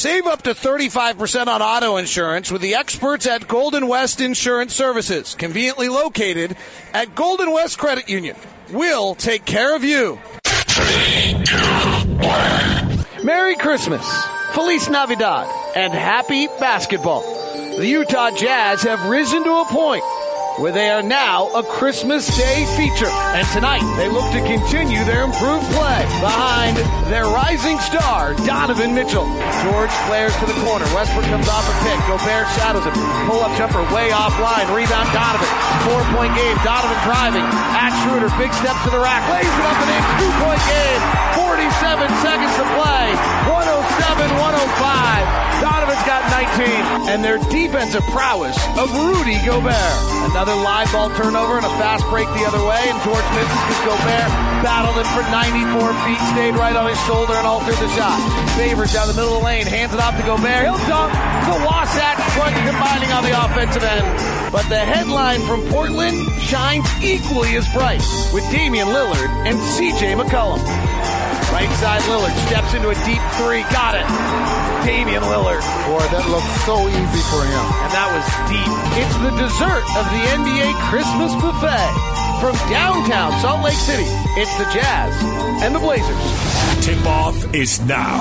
Save up to 35% on auto insurance with the experts at Golden West Insurance Services, conveniently located at Golden West Credit Union. We'll take care of you. Three, two, one. Merry Christmas, Feliz Navidad, and happy basketball. The Utah Jazz have risen to a point where they are now a Christmas Day feature. And tonight, they look to continue their improved play behind their rising star, Donovan Mitchell. George flares to the corner. Westbrook comes off a pick. Gobert shadows him. Pull-up jumper way offline. Rebound Donovan. Four-point game. Donovan driving. At Schroeder. Big step to the rack. Lays it up and in. Two-point game. 47 seconds to play. 107-105. Donovan's got 19. And their defensive prowess of Rudy Gobert. Another live ball turnover and a fast break the other way. And George misses because Gobert battled him for 94 feet, stayed right on his shoulder and altered the shot. Favors down the middle of the lane, hands it off to Gobert. He'll dunk. The Wasatch front combining on the offensive end. But the headline from Portland shines equally as bright with Damian Lillard and CJ McCollum. Right side Lillard steps into a deep three. Got it. Damian Lillard. Boy, that looked so easy for him. And that was deep. It's the dessert of the NBA Christmas buffet. From downtown Salt Lake City, it's the Jazz and the Blazers. Tip off is now.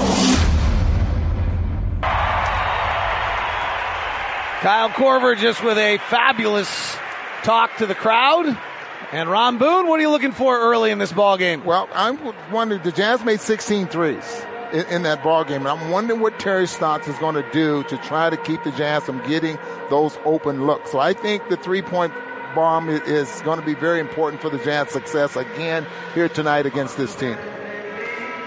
Kyle Korver just with a fabulous talk to the crowd. And Ron Boone, what are you looking for early in this ball game? Well, I'm wondering the Jazz made 16 threes in, in that ball game, and I'm wondering what Terry Stotts is going to do to try to keep the Jazz from getting those open looks. So I think the three point bomb is going to be very important for the Jazz success again here tonight against this team.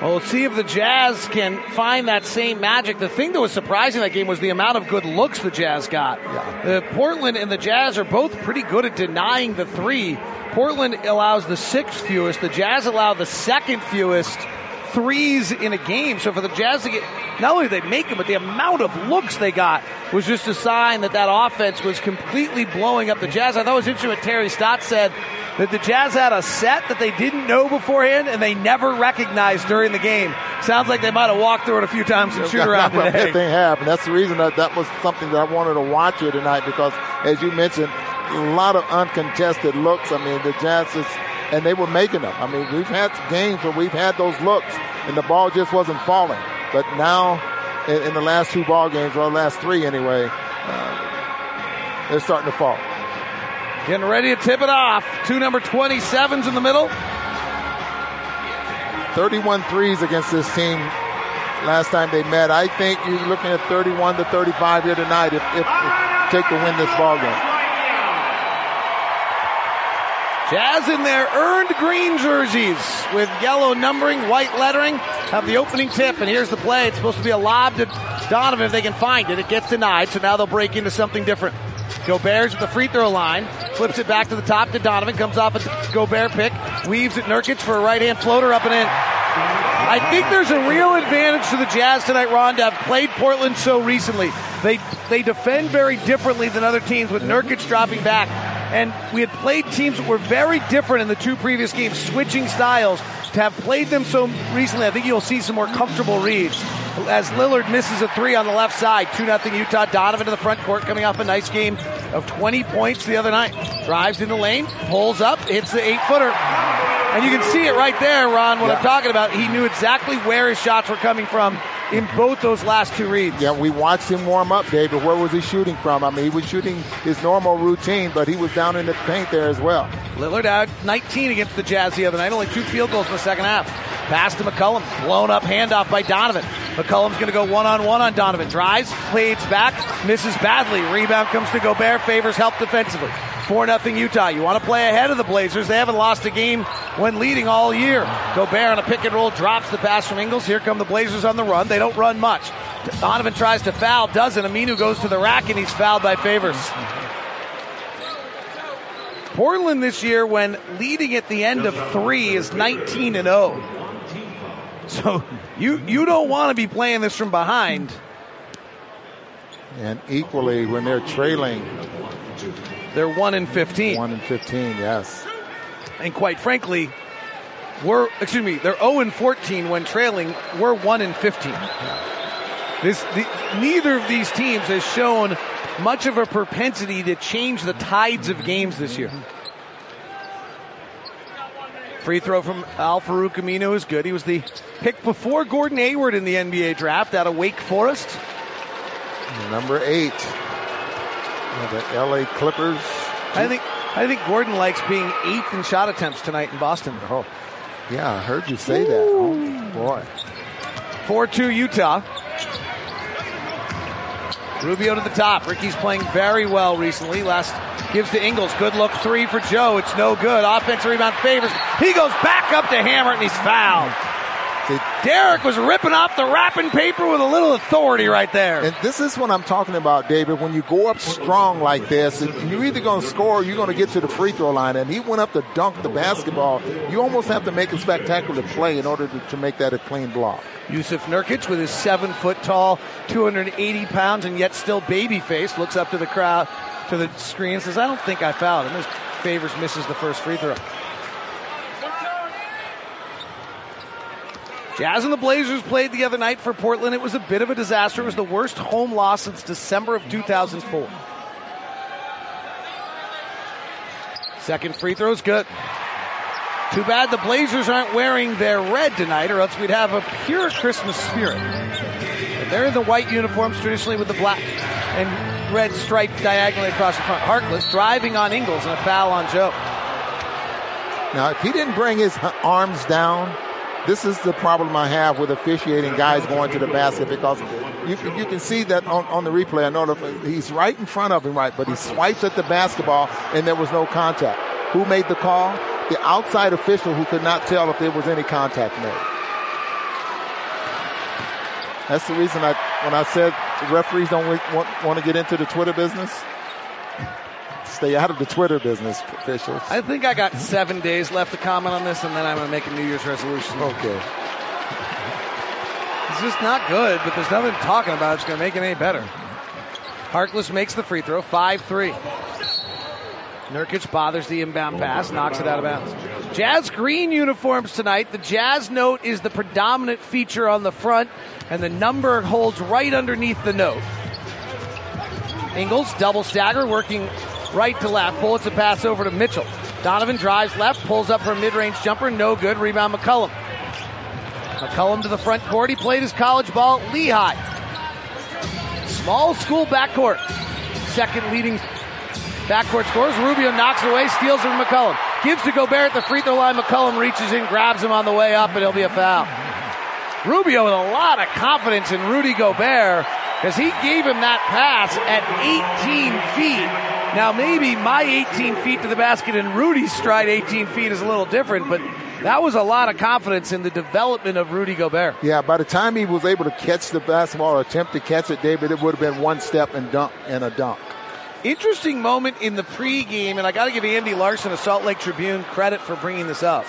Well, let's see if the Jazz can find that same magic. The thing that was surprising that game was the amount of good looks the Jazz got. Yeah. The Portland and the Jazz are both pretty good at denying the three. Portland allows the sixth fewest. The Jazz allow the second fewest threes in a game. So for the Jazz to get, not only did they make them, but the amount of looks they got was just a sign that that offense was completely blowing up the Jazz. I thought it was interesting what Terry Stott said that the Jazz had a set that they didn't know beforehand and they never recognized during the game. Sounds like they might have walked through it a few times and shoot around today. They have, and that's the reason that that was something that I wanted to watch here tonight because, as you mentioned, a lot of uncontested looks. I mean, the Jazz is, and they were making them. I mean, we've had games where we've had those looks and the ball just wasn't falling. But now, in, in the last two ball games, or the last three anyway, uh, they're starting to fall. Getting ready to tip it off. Two number 27s in the middle. 31 threes against this team last time they met. I think you're looking at 31 to 35 here tonight if, if, if take to win this ball game. Jazz in their earned green jerseys with yellow numbering, white lettering, have the opening tip, and here's the play. It's supposed to be a lob to Donovan if they can find it. It gets denied, so now they'll break into something different. Gobert's at the free throw line, flips it back to the top to Donovan, comes off a Gobert pick, weaves at Nurkic for a right hand floater up and in. I think there's a real advantage to the Jazz tonight, Ron, to have played Portland so recently. They they defend very differently than other teams with Nurkic dropping back. And we had played teams that were very different in the two previous games, switching styles. To have played them so recently, I think you'll see some more comfortable reads. As Lillard misses a three on the left side, 2 0 Utah. Donovan to the front court coming off a nice game of 20 points the other night. Drives in the lane, pulls up, hits the eight footer. And you can see it right there, Ron, what yeah. I'm talking about. He knew exactly where his shots were coming from in both those last two reads. Yeah, we watched him warm up, David. Where was he shooting from? I mean, he was shooting his normal routine, but he was down in the paint there as well. Lillard out 19 against the Jazz the other night, only two field goals in the second half. Pass to McCollum, blown up handoff by Donovan. McCollum's going to go one on one on Donovan. Drives, plays back, misses badly. Rebound comes to Gobert, favors help defensively. 4 0 Utah. You want to play ahead of the Blazers. They haven't lost a game when leading all year. Gobert on a pick and roll drops the pass from Ingles. Here come the Blazers on the run. They don't run much. Donovan tries to foul, doesn't. Aminu goes to the rack and he's fouled by Favors. Portland this year, when leading at the end of three, is 19 and 0. So you you don't want to be playing this from behind. And equally, when they're trailing, they're 1 in 15. 1 in 15, yes. And quite frankly, we're, excuse me, they're 0 in 14 when trailing. We're 1 in 15. This the, neither of these teams has shown much of a propensity to change the tides of games this year. Free throw from Al-Farouq Aminu is good. He was the pick before Gordon Hayward in the NBA draft out of Wake Forest. Number eight, the LA Clippers. I think I think Gordon likes being eighth in shot attempts tonight in Boston. Oh, yeah, I heard you say that. Oh boy. 4-2 Utah. Rubio to the top. Ricky's playing very well recently. Last gives to Ingles. Good look three for Joe. It's no good. Offensive rebound favors. He goes back up to hammer and he's fouled. Derrick was ripping off the wrapping paper with a little authority right there. And this is what I'm talking about, David. When you go up strong like this, you're either going to score or you're going to get to the free throw line. And he went up to dunk the basketball. You almost have to make a spectacular play in order to, to make that a clean block. Jusuf Nurkic with his seven foot tall, 280 pounds, and yet still baby face looks up to the crowd, to the screen, and says, I don't think I fouled him. His favors misses the first free throw. Jazz and the Blazers played the other night for Portland. It was a bit of a disaster. It was the worst home loss since December of 2004. Second free throw is good. Too bad the Blazers aren't wearing their red tonight, or else we'd have a pure Christmas spirit. But they're in the white uniforms traditionally with the black and red stripe diagonally across the front. Harkless driving on Ingles and a foul on Joe. Now, if he didn't bring his arms down, this is the problem I have with officiating guys going to the basket because you, you can see that on, on the replay. I know he's right in front of him, right, but he swipes at the basketball and there was no contact. Who made the call? The outside official who could not tell if there was any contact made. That's the reason I, when I said referees don't want, want to get into the Twitter business, stay out of the Twitter business, officials. I think I got seven days left to comment on this, and then I'm going to make a New Year's resolution. Okay. It's just not good, but there's nothing talking about it's going to make it any better. Harkless makes the free throw, 5 3. Nurkic bothers the inbound pass, knocks it out of bounds. Jazz green uniforms tonight. The Jazz note is the predominant feature on the front, and the number holds right underneath the note. Ingles, double stagger, working right to left, bullets a pass over to Mitchell. Donovan drives left, pulls up for a mid-range jumper, no good. Rebound McCollum. McCollum to the front court. He played his college ball at Lehigh. Small school backcourt. Second leading backcourt scores. Rubio knocks away, steals from McCollum. Gives to Gobert at the free throw line. McCollum reaches in, grabs him on the way up, and it'll be a foul. Rubio with a lot of confidence in Rudy Gobert because he gave him that pass at 18 feet now, maybe my 18 feet to the basket and Rudy's stride 18 feet is a little different, but that was a lot of confidence in the development of Rudy Gobert. Yeah, by the time he was able to catch the basketball or attempt to catch it, David, it would have been one step and dunk and a dunk. Interesting moment in the pregame, and I got to give Andy Larsen of Salt Lake Tribune credit for bringing this up.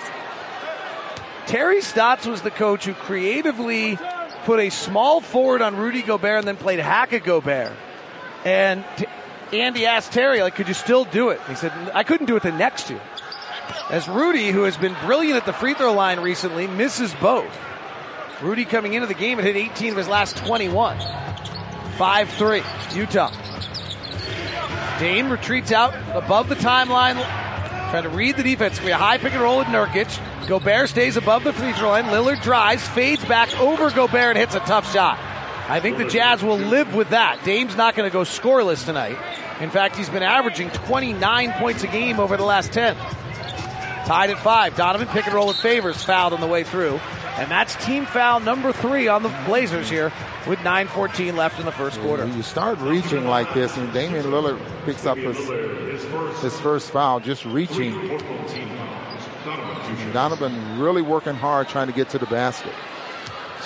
Terry Stotts was the coach who creatively put a small forward on Rudy Gobert and then played hack at Gobert. And Andy asked Terry, like, could you still do it? He said, I couldn't do it the next year. As Rudy, who has been brilliant at the free throw line recently, misses both. Rudy coming into the game and hit 18 of his last 21. 5-3, Utah. Dame retreats out above the timeline, trying to read the defense. We a high pick and roll with Nurkic. Gobert stays above the free throw line. Lillard drives, fades back over Gobert and hits a tough shot. I think the Jazz will live with that. Dame's not going to go scoreless tonight. In fact, he's been averaging 29 points a game over the last 10. Tied at five. Donovan pick and roll with favors fouled on the way through. And that's team foul number three on the Blazers here with 9.14 left in the first quarter. You start reaching like this, and Damian Lillard picks up his, his first foul, just reaching. Donovan really working hard trying to get to the basket.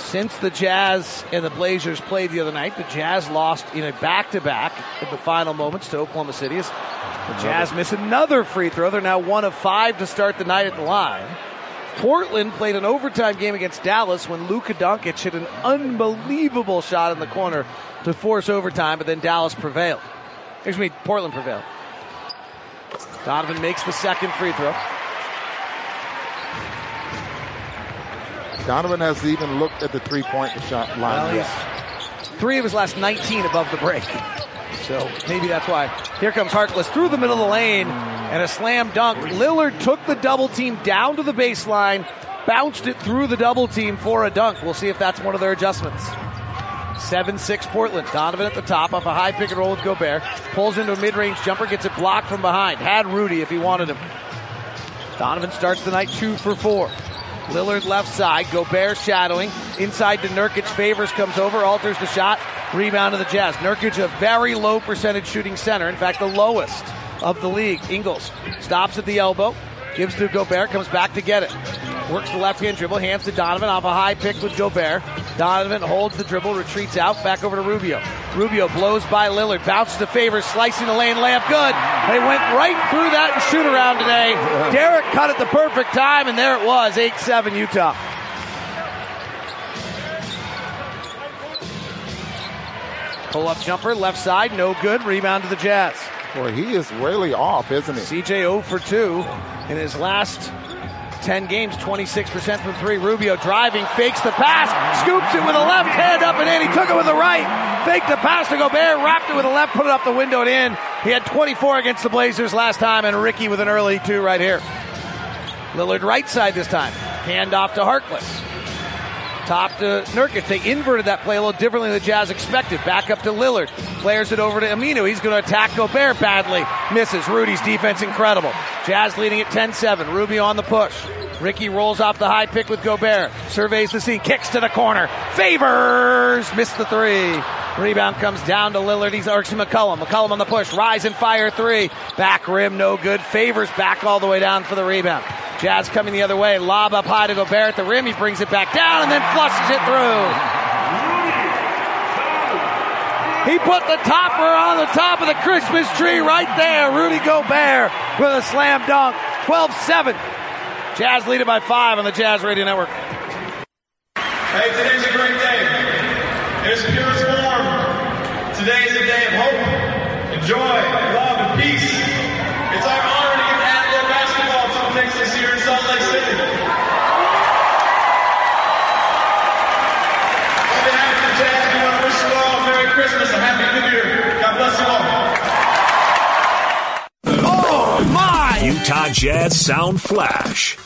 Since the Jazz and the Blazers played the other night, the Jazz lost in a back to back in the final moments to Oklahoma City. The Jazz miss another free throw. They're now one of five to start the night at the line. Portland played an overtime game against Dallas when Luka Doncic hit an unbelievable shot in the corner to force overtime, but then Dallas prevailed. Excuse me, Portland prevailed. Donovan makes the second free throw. Donovan has even looked at the three point shot line well, three of his last 19 above the break. So maybe that's why. Here comes Harkless through the middle of the lane and a slam dunk. Lillard took the double team down to the baseline, bounced it through the double team for a dunk. We'll see if that's one of their adjustments. 7 6 Portland. Donovan at the top off a high pick and roll with Gobert. Pulls into a mid range jumper, gets it blocked from behind. Had Rudy if he wanted him. Donovan starts the night 2 for 4. Lillard left side. Gobert shadowing. Inside to Nurkic. Favors comes over, alters the shot. Rebound to the Jazz. Nurkic, a very low percentage shooting center. In fact, the lowest of the league. Ingles stops at the elbow. Gives to Gobert. Comes back to get it. Works the left hand dribble, hands to Donovan off a high pick with Gobert. Donovan holds the dribble, retreats out, back over to Rubio. Rubio blows by Lillard, bounces to favor, slicing the lane, layup good. They went right through that and shoot around today. Derrick cut at the perfect time, and there it was, 8 7 Utah. Pull up jumper, left side, no good. Rebound to the Jazz. Boy, he is really off, isn't he? CJ 0 for 2 in his last 10 games, 26% from three. Rubio driving, fakes the pass, scoops it with a left hand up and in. He took it with the right, faked the pass to Gobert, wrapped it with a left, put it up the window and in. He had 24 against the Blazers last time, and Ricky with an early two right here. Lillard right side this time. Hand off to Harkless. Top to Nurkic. They inverted that play a little differently than the Jazz expected. Back up to Lillard. Flares it over to Aminu. He's going to attack Gobert badly. Misses. Rudy's defense incredible. Jazz leading at 10 7. Rubio on the push. Ricky rolls off the high pick with Gobert. Surveys the scene. Kicks to the corner. Favors. Missed the three. Rebound comes down to Lillard. He's Archie McCullum. McCollum on the push. Rise and fire three. Back rim, no good. Favors back all the way down for the rebound. Jazz coming the other way. Lob up high to Gobert at the rim. He brings it back down and then flushes it through. He put the topper on the top of the Christmas tree right there. Rudy Gobert with a slam dunk. 12 7. Jazz lead it by five on the Jazz Radio Network. Hey, today's a great day. Its purest form, today is a day of hope, and joy, love, and peace. It's our honor to give Adler basketball to the Knicks this year in Salt Lake City. On behalf of the Jazz, we want to wish you all a Merry Christmas, a Happy New Year. God bless you all. Oh, my! Utah Jazz Sound Flash.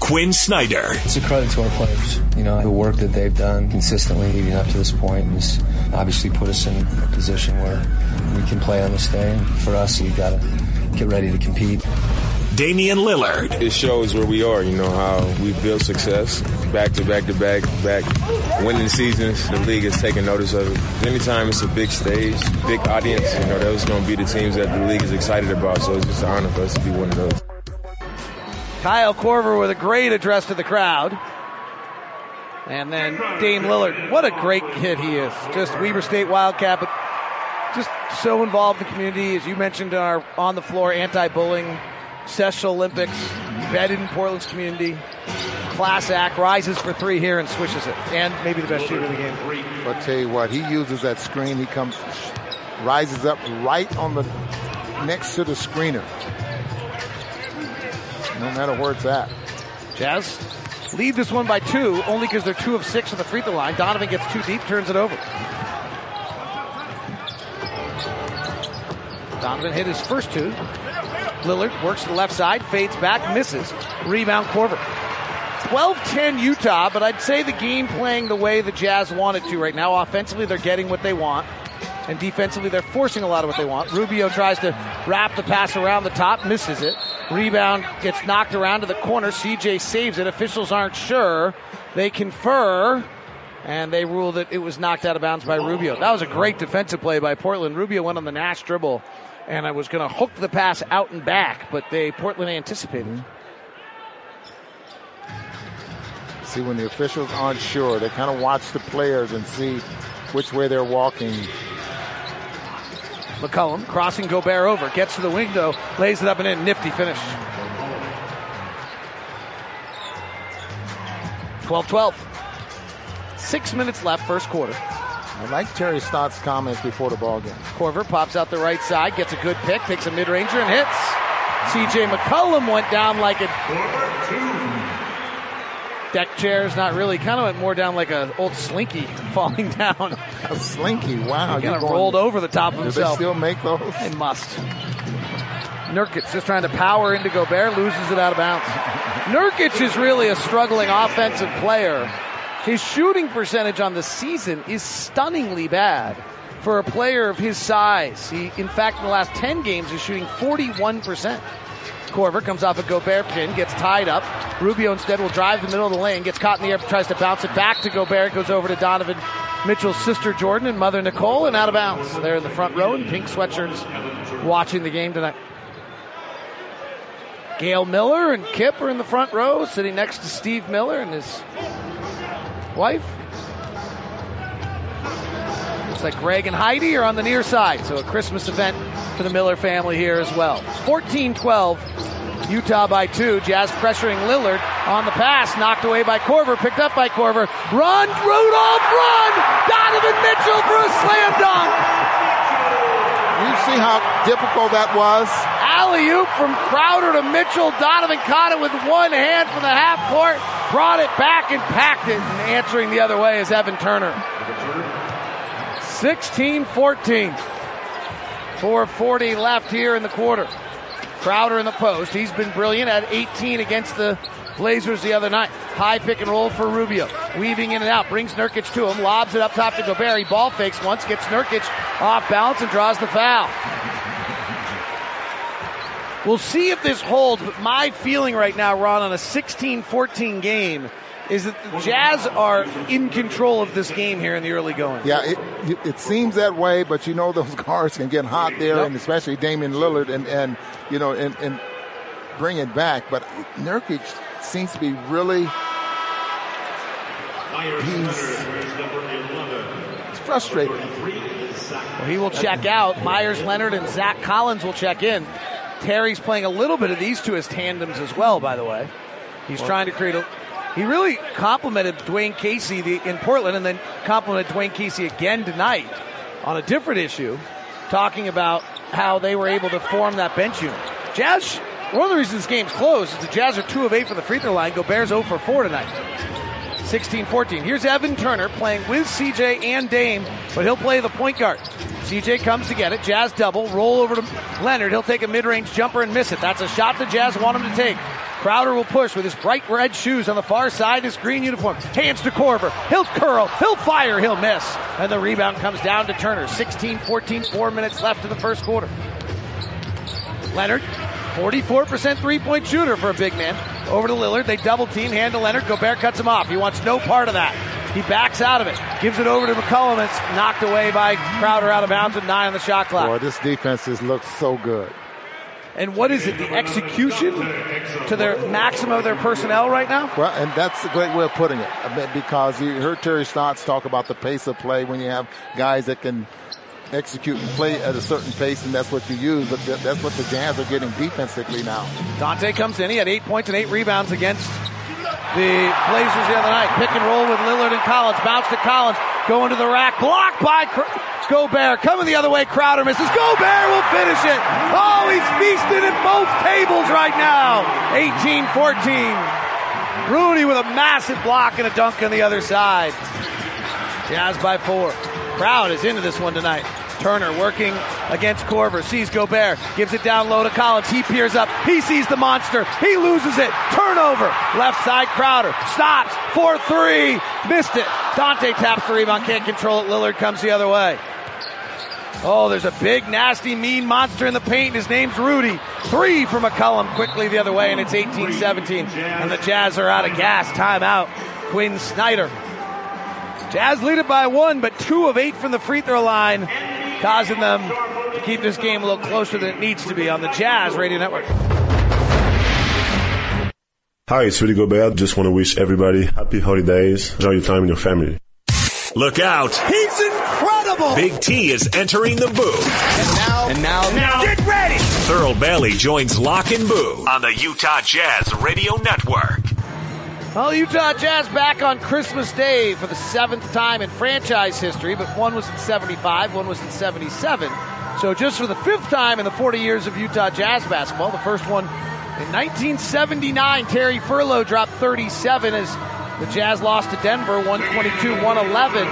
Quin Snyder. It's a credit to our players. You know, the work that they've done consistently leading up to this point has obviously put us in a position where we can play on this day. And for us, you've got to get ready to compete. Damian Lillard. It shows where we are, you know, how we've built success back to back to back, back winning seasons. The league is taking notice of it. Anytime it's a big stage, big audience, you know, those going to be the teams that the league is excited about. So it's just an honor for us to be one of those. Kyle Korver with a great address to the crowd. And then Dame Lillard. What a great kid he is. Just Weber State Wildcat, but just so involved in the community. As you mentioned our on the floor anti bullying Special Olympics, embedded in Portland's community. Class act, rises for three here and swishes it. And maybe the best shooter of the game. But tell you what, he uses that screen. He comes, rises up right on the next to the screener. No matter where it's at. Jazz lead this one by two, only because they're two of six on the free throw line. Donovan gets too deep, turns it over. Donovan hit his first two. Lillard works to the left side, fades back, misses. Rebound Korver. 12-10 Utah, but I'd say the game playing the way the Jazz want it to right now. Offensively, they're getting what they want. And defensively, they're forcing a lot of what they want. Rubio tries to wrap the pass around the top, misses it. Rebound gets knocked around to the corner. CJ saves it. Officials aren't sure. They confer, and they rule that it was knocked out of bounds by Rubio. That was a great defensive play by Portland. Rubio went on the Nash dribble, and I was going to hook the pass out and back, but they Portland anticipated. See, when the officials aren't sure, they kind of watch the players and see which way they're walking. McCollum crossing Gobert over, gets to the window, lays it up and in. Nifty finish. 12 12. Six minutes left, first quarter. I like Terry Stott's comments before the ball game. Korver pops out the right side, gets a good pick, takes a mid ranger and hits. CJ McCollum went down like a deck chairs, not really. Kind of went more down like an old slinky falling down. A slinky. Wow. Kind of rolled over the top of Do himself. they still make those? They must. Nurkic just trying to power into Gobert, loses it out of bounds. Nurkic is really a struggling offensive player. His shooting percentage on the season is stunningly bad for a player of his size. He, in fact, in the last 10 games, is shooting 41%. Korver comes off a Gobert pin, gets tied up. Rubio instead will drive the middle of the lane, gets caught in the air, tries to bounce it back to Gobert, goes over to Donovan Mitchell's sister Jordan and mother Nicole, and out of bounds. They're in the front row in pink sweatshirts watching the game tonight. Gail Miller and Kip are in the front row, sitting next to Steve Miller and his wife. Looks like Greg and Heidi are on the near side, so a Christmas event for the Miller family here as well. 14 12, Utah by two. Jazz pressuring Lillard on the pass, knocked away by Korver, picked up by Korver. Run, Rudolph, run! Donovan Mitchell for a slam dunk! You see how difficult that was? Alley oop from Crowder to Mitchell. Donovan caught it with one hand from the half court, brought it back and packed it. And answering the other way is Evan Turner. 16 14. 440 left here in the quarter. Crowder in the post. He's been brilliant at 18 against the Blazers the other night. High pick and roll for Rubio. Weaving in and out. Brings Nurkic to him. Lobs it up top to Gobert. He ball fakes once. Gets Nurkic off balance and draws the foul. We'll see if this holds, but my feeling right now, Ron, on a 16 14 game is that the Jazz are in control of this game here in the early going. Yeah, it, it, seems that way, but you know those guards can get hot there, Yep. and especially Damian Lillard, and, and you know, and, and bring it back. But Nurkic seems to be really he's, he's frustrated. Well, he will check out. Meyers Leonard and Zach Collins will check in. Terry's playing a little bit of these two as tandems as well, by the way. He's trying to create a. He really complimented Dwane Casey the, in Portland and then complimented Dwane Casey again tonight on a different issue, talking about how they were able to form that bench unit. Jazz, one of the reasons this game's close is the Jazz are 2 of 8 from the free throw line. Gobert's 0 for 4 tonight. 16-14. Here's Evan Turner playing with CJ and Dame, but he'll play the point guard. CJ comes to get it. Jazz double. Roll over to Leonard. He'll take a mid-range jumper and miss it. That's a shot the Jazz want him to take. Crowder will push with his bright red shoes on the far side, his green uniform. Hands to Korver. He'll curl. He'll fire. He'll miss. And the rebound comes down to Turner. 16-14. Four minutes left in the first quarter. Leonard, 44% three point shooter for a big man. Over to Lillard. They double team, hand to Leonard. Gobert cuts him off. He wants no part of that. He backs out of it. Gives it over to McCollum. It's knocked away by Crowder out of bounds with nine on the shot clock. Boy, this defense has looked so good. And what is it? The execution to their maximum of their personnel right now? Well, and that's a great way of putting it. I mean, because you heard Terry Stotts talk about the pace of play when you have guys that can execute and play at a certain pace, and that's what you use. But that's what the Jazz are getting defensively now. Dante comes in. He had eight points and eight rebounds against the Blazers the other night. Pick and roll with Lillard and Collins. Bounce to Collins. Going to the rack. Blocked by Gobert. Coming the other way. Crowder misses. Gobert will finish it. Oh, he's feasting at both tables right now. 18-14. Rudy with a massive block and a dunk on the other side. Jazz by four. Crowd is into this one tonight. Turner working against Korver. Sees Gobert. Gives it down low to Collins. He peers up. He sees the monster. He loses it. Turnover. Left side Crowder. Stops. 4-3. Missed it. Dante taps the rebound. Can't control it. Lillard comes the other way. Oh, there's a big, nasty, mean monster in the paint. His name's Rudy. Three for McCollum quickly the other way, and it's 18-17. And the Jazz are out of gas. Timeout. Quin Snyder. Jazz lead it by one, but two of eight from the free throw line, causing them to keep this game a little closer than it needs to be on the Jazz Radio Network. Hi, it's Rudy Gobert. Just want to wish everybody happy holidays. Enjoy your time with your family. Look out. He's incredible! Big T is entering the booth. And now, Now, Get ready! Thurl Bailey joins Locke and Boo on the Utah Jazz Radio Network. Well, Utah Jazz back on Christmas Day for the seventh time in franchise history, but one was in 75, one was in 77. So just for the fifth time in the 40 years of Utah Jazz basketball, the first one in 1979, Terry Furlow dropped 37 as The Jazz lost to Denver 122 111.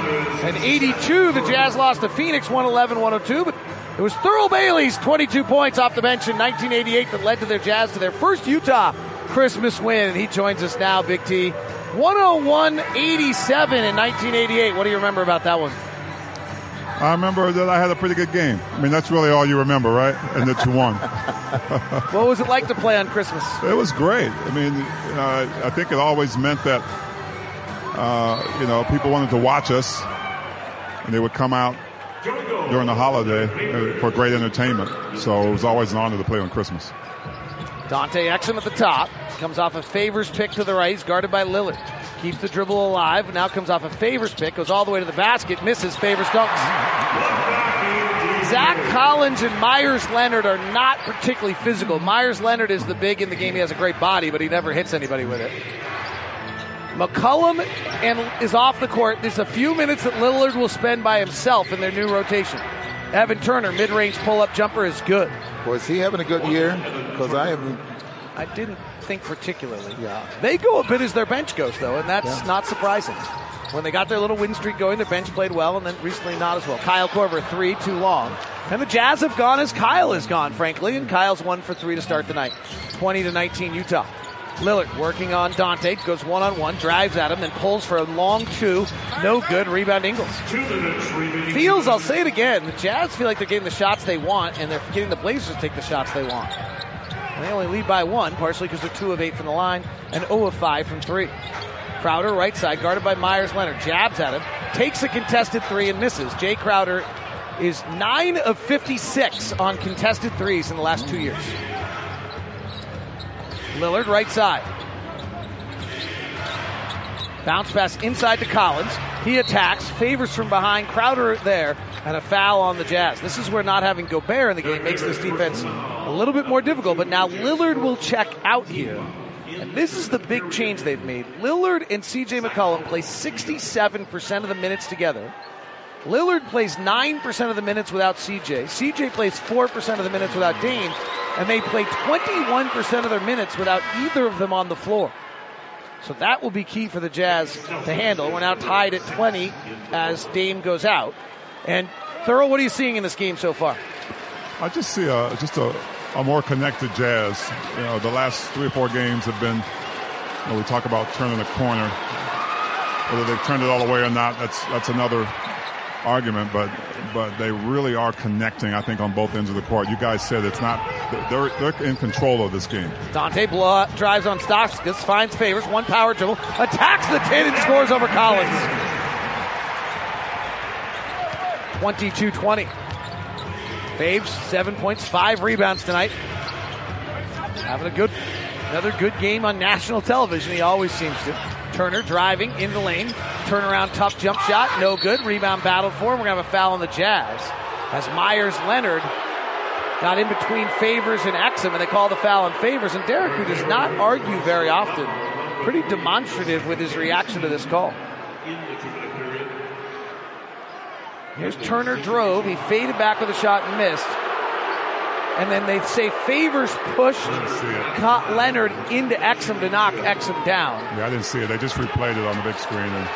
And 82, the Jazz lost to Phoenix 111 102. But it was Thurl Bailey's 22 points off the bench in 1988 that led to their Jazz to their first Utah Christmas win. And he joins us now, Big T. 101 87 in 1988. What do you remember about that one? I remember that I had a pretty good game. I mean, that's really all you remember, right? And that you won. what was it like to play on Christmas? It was great. I mean, know, I think it always meant that, uh, you know, people wanted to watch us, and they would come out during the holiday uh, for great entertainment. So it was always an honor to play on Christmas. Dante Exum at the top. Comes off a Favors pick to the right. He's guarded by Lillard. Keeps the dribble alive. Now comes off a Favors pick. Goes all the way to the basket. Misses. Favors dunks. Zach Collins and Meyers Leonard are not particularly physical. Meyers Leonard is the big in the game. He has a great body, but he never hits anybody with it. McCollum and is off the court. There's a few minutes that Lillard will spend by himself in their new rotation. Evan Turner, mid-range pull-up jumper is good. Was he having a good year? Because I haven't. I didn't think particularly. Yeah. They go a bit as their bench goes, though, and that's Yeah. not surprising. When they got their little win streak going, their bench played well, and then recently not as well. Kyle Korver, three, too long. And the Jazz have gone as Kyle has gone, frankly, and Kyle's one for three to start the night. 20 to 19, Utah. Lillard working on Dante, goes one on one, drives at him, then pulls for a long two. No good. Rebound Ingles. Feels, I'll say it again, the Jazz feel like they're getting the shots they want, and they're getting the Blazers to take the shots they want. And they only lead by one, partially because they're two of eight from the line and 0 of five from three. Crowder, right side, guarded by Meyers Leonard, jabs at him, takes a contested three and misses. Jae Crowder is 9 of 56 on contested threes in the last two years. Lillard, right side. Bounce pass inside to Collins. He attacks, favors from behind, Crowder there, and a foul on the Jazz. This is where not having Gobert in the game makes this defense a little bit more difficult, but now Lillard will check out here. And this is the big change they've made. Lillard and CJ McCollum play 67% of the minutes together. Lillard plays 9% of the minutes without CJ. CJ plays 4% of the minutes without Dame. And they play 21% of their minutes without either of them on the floor. So that will be key for the Jazz to handle. We're now tied at 20 as Dame goes out. And Thurl, what are you seeing in this game so far? I just see a just a, a more connected Jazz. You know, the last three or four games have been. You know, we talk about turning the corner. Whether they've turned it all the way or not, that's that's another argument. But but they really are connecting. I think on both ends of the court. You guys said it's not. They're they're in control of this game. Dante blow, drives on Stauskas, finds favors, one power dribble, attacks the 10 and scores over Collins. 22 20. Faves, seven points, five rebounds tonight. Having a good, another good game on national television. He always seems to. Turner driving in the lane. Turnaround, tough jump shot, no good. Rebound battle for him. We're going to have a foul on the Jazz. As Meyers Leonard got in between Favors and Exum, and they call the foul on Favors. And Derrick, who does not argue very often, pretty demonstrative with his reaction to this call. Here's Turner drove. He faded back with a shot and missed. And then they say Favors pushed caught Leonard into Exum to knock Exum down. Yeah, I didn't see it. They just replayed it on the big screen, and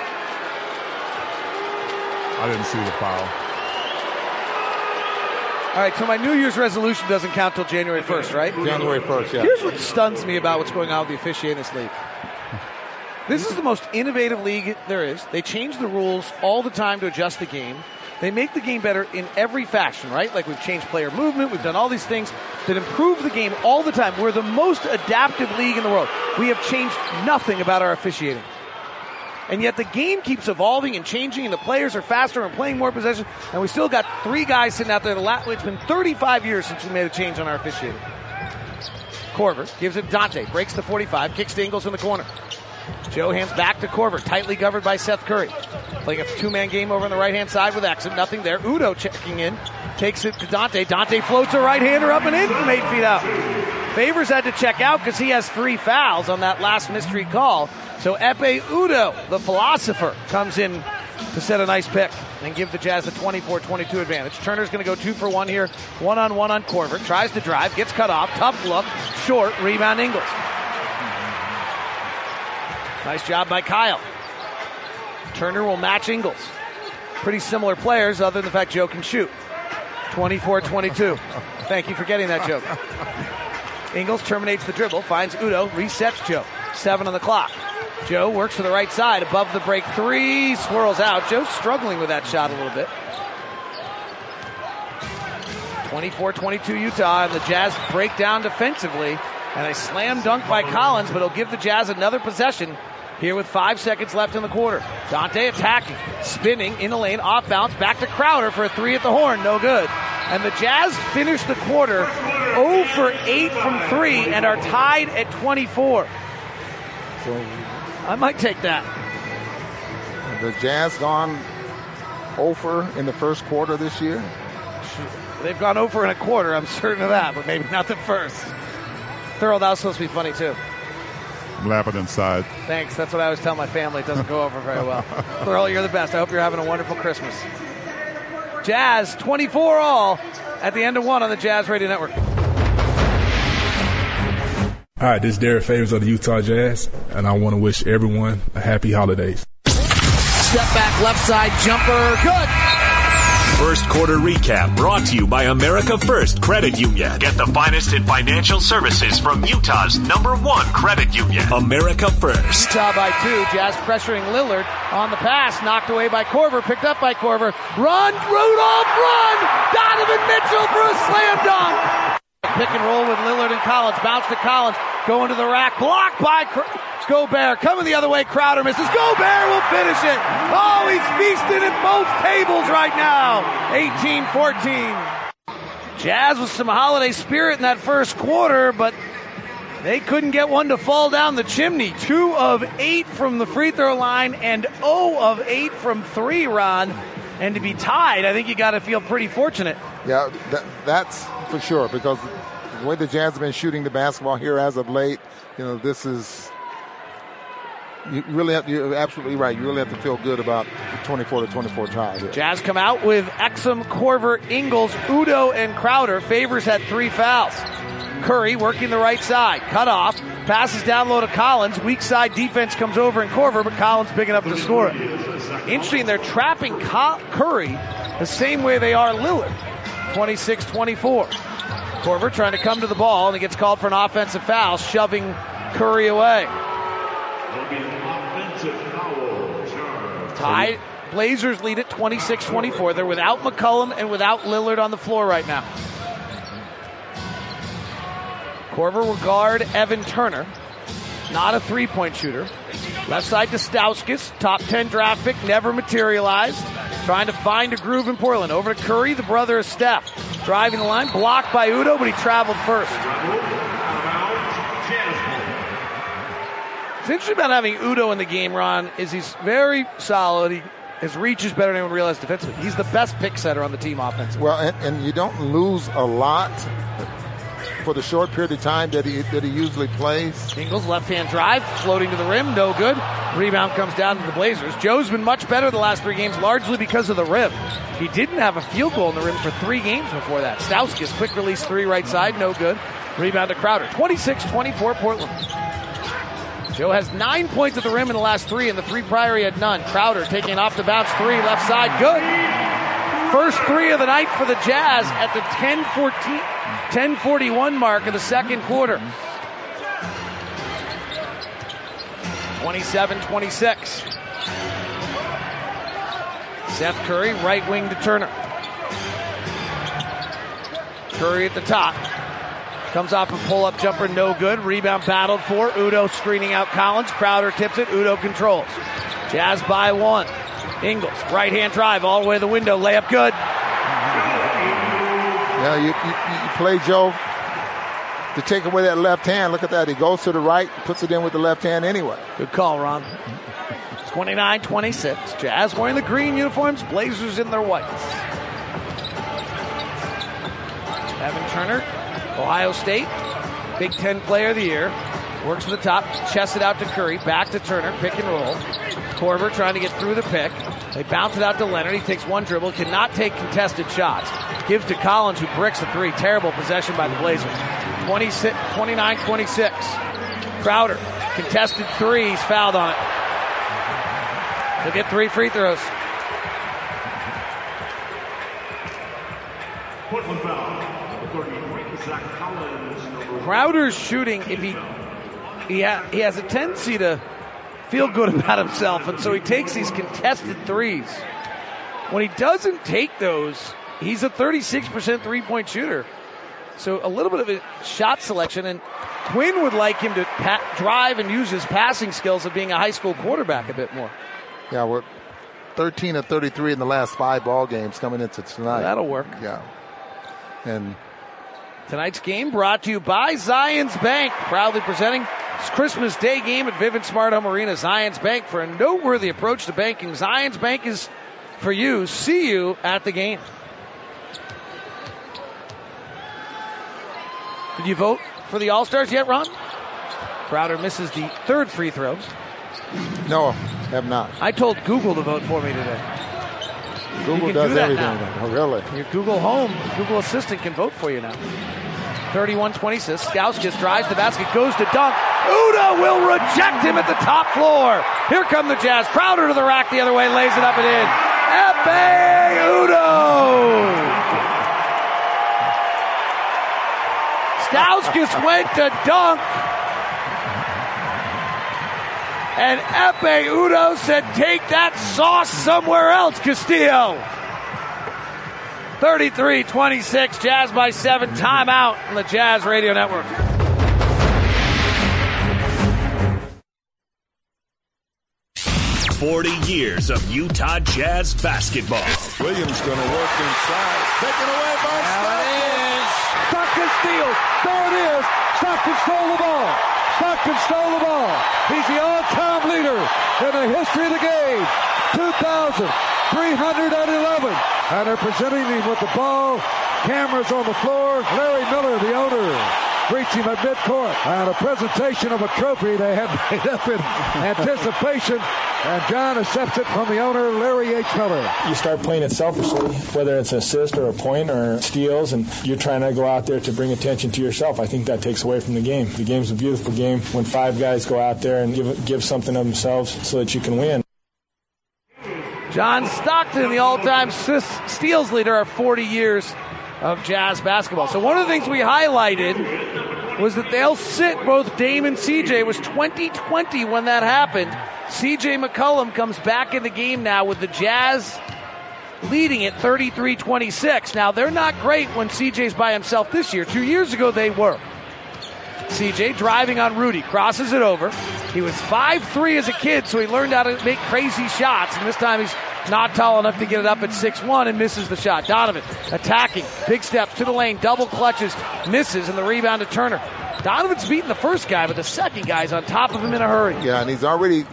I didn't see the foul. All right, so my New Year's resolution doesn't count till January 1st, right? January 1st, yeah. Here's what stuns me about what's going on with the officiating in this league. This is the most innovative league there is. They change the rules all the time to adjust the game. They make the game better in every fashion, right? Like we've changed player movement, we've done all these things that improve the game all the time. We're the most adaptive league in the world. We have changed nothing about our officiating. And yet the game keeps evolving and changing, and the players are faster and playing more possession. And we still got three guys sitting out there. It's been 35 years since we made a change on our officiating. Korver gives it Dante, breaks the 45, kicks to Ingles in the corner. Joe hands back to Korver, tightly governed by Seth Curry. Playing a two man game over on the right hand side with Exum. Nothing there. Udoh checking in, takes it to Dante. Dante floats a right hander up and in from eight feet out. Favors had to check out because he has three fouls on that last mystery call. So Ekpe Udoh, the philosopher, comes in to set a nice pick and give the Jazz a 24-22 advantage. Turner's going to go two for one here, one on one on Korver. Tries to drive, gets cut off, tough look, short, rebound Ingles. Nice job by Kyle. Turner will match Ingles. Pretty similar players, other than the fact Joe can shoot. 24 22. Thank you for getting that joke. Ingles terminates the dribble, finds Udoh, resets Joe. Seven on the clock. Joe works to the right side, above the break three, swirls out. Joe's struggling with that shot a little bit. 24 22 Utah, and the Jazz break down defensively. And a slam dunk by Collins, but he'll give the Jazz another possession here with five seconds left in the quarter. Dante attacking, spinning in the lane, off bounce, back to Crowder for a three at the horn, no good. And the Jazz finish the quarter 0 for 8 from 3 and are tied at 24. So I might take that. The Jazz gone over in the first quarter this year. They've gone over in a quarter, I'm certain of that, but maybe not the first. Thurl, that was supposed to be funny too. I'm laughing inside. Thanks. That's what I always tell my family. It doesn't go over very well. Thurl, you're the best. I hope you're having a wonderful Christmas. Jazz 24 all at the end of one on the Jazz Radio Network. Hi, this is Derrick Favors of the Utah Jazz, and I want to wish everyone a happy holidays. Step back, left side jumper, good. First quarter recap brought to you by America First Credit Union. Get the finest in financial services from Utah's number one credit union, America First. Utah by two. Jazz pressuring Lillard on the pass, knocked away by Korver, picked up by Korver. Run, Rudolph, run! Donovan Mitchell for a slam dunk. Pick and roll with Lillard and Collins. Bounce to Collins. Going to the rack. Blocked by Gobert. Coming the other way. Crowder misses. Gobert will finish it. Oh, he's feasting at both tables right now. 18 14. Jazz with some holiday spirit in that first quarter, but they couldn't get one to fall down the chimney. Two of eight from the free throw line and 0 of eight from three, Ron. And to be tied, I think you got to feel pretty fortunate. Yeah, that, that's for sure because the way the Jazz have been shooting the basketball here as of late, you know, this is you really have, you're absolutely right. You really have to feel good about the 24 to 24 tie. Here. Jazz come out with Exum, Korver, Ingles, Udoh, and Crowder. Favors had three fouls. Curry working the right side, cut off, passes down low to Collins. Weak side defense comes over in Korver, but Collins big enough to score. Interesting, they're trapping Curry the same way they are Lillard. 26 24. Korver trying to come to the ball, and he gets called for an offensive foul, shoving Curry away. Tie. Blazers lead at 26 24. They're without McCollum and without Lillard on the floor right now. Korver will guard Evan Turner. Not a three point shooter. Left side to Stauskas, top 10 draft pick, never materialized. Trying to find a groove in Portland. Over to Curry, the brother of Steph. Driving the line, blocked by Udoh, but he traveled first. What's interesting about having Udoh in the game, Ron, is he's very solid. He, his reach is better than anyone realized defensively. He's the best pick setter on the team offensively. Well, and, and you don't lose a lot for the short period of time that he that he usually plays. Ingles left hand drive, floating to the rim, no good. Rebound comes down to the Blazers. Joe's been much better the last three games, largely because of the rim. He didn't have a field goal in the rim for three games before that. Stauskas, quick release three right side, no good. Rebound to Crowder. 26-24 Portland. Joe has nine points at the rim in the last three, and the three prior he had none. Crowder taking off the bounce three, left side, good. First three of the night for the Jazz at the 10 1041 mark of the second quarter. 27 26. Seth Curry, right wing to Turner. Curry at the top. Comes off a pull up jumper, no good. Rebound battled for. Udoh screening out Collins. Crowder tips it. Udoh controls. Jazz by one. Ingles, right hand drive all the way to the window. Layup good. Yeah, you, you play Joe to take away that left hand. Look at that. He goes to the right, puts it in with the left hand anyway. Good call, Ron. 29 26. Jazz wearing the green uniforms, Blazers in their whites. Evan Turner, Ohio State, Big Ten Player of the Year. Works to the top, chests it out to Curry, back to Turner, pick and roll. Korver trying to get through the pick. They bounce it out to Leonard. He takes one dribble, cannot take contested shots. Gives to Collins, who bricks the three. Terrible possession by the Blazers. 29 26. Crowder Contested three, he's fouled on it. He'll get three free throws. Portland foul. Number 33, Zach Collins. Number Crowder's shooting, if he he, ha- he has a tendency to feel good about himself, and so he takes these contested threes. When he doesn't take those, he's a 36% three point shooter. So a little bit of a shot selection, and Quin would like him to pa- drive and use his passing skills of being a high school quarterback a bit more. Yeah, we're 13 of 33 in the last five ball games coming into tonight. That'll work. Yeah. And Tonight's game brought to you by Zions Bank, proudly presenting this Christmas Day game at Vivint Smart Home Arena. Zions Bank for a noteworthy approach to banking. Zions Bank is for you. See you at the game. Did you vote for the All Stars yet, Ron? Crowder misses the third free throws. no, have not. I told Google to vote for me today. Google does do everything. now. Oh, really? Your Google Home, Google Assistant can vote for you now. 31 26. Stauskas drives the basket, goes to dunk. Udoh will reject him at the top floor. Here come the Jazz. Crowder to the rack the other way, lays it up and in. Ekpe Udoh! Stauskas went to dunk. And Ekpe Udoh said, take that sauce somewhere else, Castillo. 33 26, Jazz by seven, timeout on the Jazz Radio Network. Forty years of Utah Jazz basketball. Williams going to work inside. Taken away by Stockton. Stockton steals. There it is. Stockton stole the ball. Stockton stole the ball. He's the all-time leader in the history of the game. 2,311. And they're presenting him with the ball. Cameras on the floor. Larry Miller, the owner, greets him at midcourt. And a presentation of a trophy they had made up in anticipation. And John accepts it from the owner, Larry H. Miller. You start playing it selfishly, whether it's an assist or a point or steals, and you're trying to go out there to bring attention to yourself. I think that takes away from the game. The game's a beautiful game when five guys go out there and give, give something of themselves so that you can win. John Stockton, the all time steals leader of 40 years of Jazz basketball. So, one of the things we highlighted was that they'll sit both Dame and CJ. It was 2020 when that happened. CJ McCollum comes back in the game now with the Jazz leading at 33 26. Now, they're not great when CJ's by himself this year. Two years ago, they were. CJ driving on Rudy, crosses it over. He was 5'3 as a kid, so he learned how to make crazy shots, and this time he's not tall enough to get it up at 6-1 and misses the shot. Donovan attacking, big step to the lane, double clutches, misses, and the rebound to Turner. Donovan's beating the first guy, but the second guy's on top of him in a hurry. Yeah, and he's already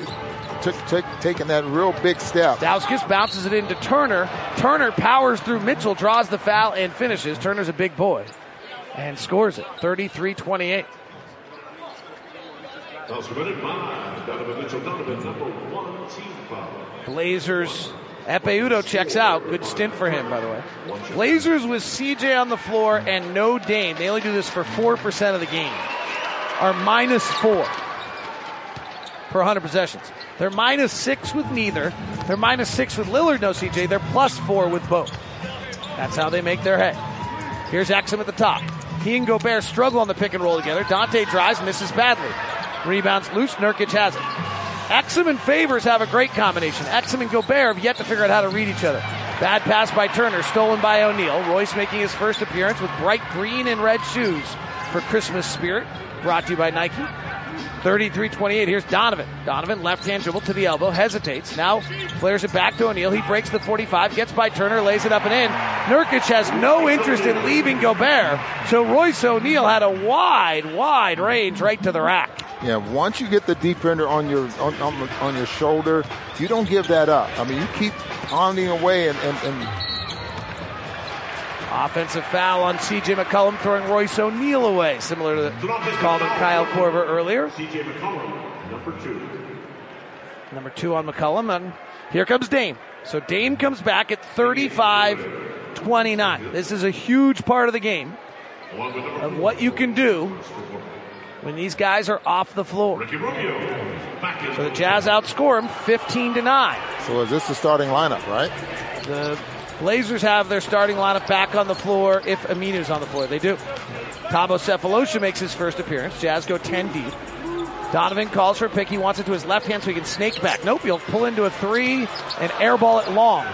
took, took, taken that real big step. Stauskas bounces it into Turner. Turner powers through Mitchell, draws the foul, and finishes. Turner's a big boy and scores it 33 28. Blazers. Ekpe Udoh checks out. Good stint for him, by the way. Blazers with CJ on the floor and no Dame. They only do this for 4% of the game. Are minus four per 100 possessions. They're minus six with neither. They're minus six with Lillard, no CJ. They're plus four with both. That's how they make their hay. Here's Exum at the top. He and Gobert struggle on the pick and roll together. Dante drives, misses badly. Rebounds loose. Nurkic has it. Exum and Favors have a great combination. Exum and Gobert have yet to figure out how to read each other. Bad pass by Turner, stolen by O'Neal. Royce making his first appearance with bright green and red shoes for Christmas spirit. Brought to you by Nike. 33-28. Here's Donovan. Donovan left hand dribble to the elbow, hesitates. Now flares it back to O'Neal. He breaks the 45, gets by Turner, lays it up and in. Nurkic has no interest in leaving Gobert, so Royce O'Neal had a wide, wide range right to the rack. Yeah, once you get the defender on your on, on, on your shoulder, you don't give that up. I mean, you keep pounding away and, and, and Offensive foul on C.J. McCollum, throwing Royce O'Neal away, similar to the call on Kyle Korver earlier. C.J. McCollum, number two. Number two on McCollum, and here comes Dame. So Dame comes back at 35 29. This is a huge part of the game of what you can do when these guys are off the floor. So the Jazz outscore them 15 to 9. So is this the starting lineup, right? The Blazers have their starting lineup back on the floor if Aminu's on the floor. They do. Thabo Sefolosha makes his first appearance. Jazz go 10 deep. Donovan calls for a pick. He wants it to his left hand so he can snake back. Nope, he'll pull into a three and airball it long.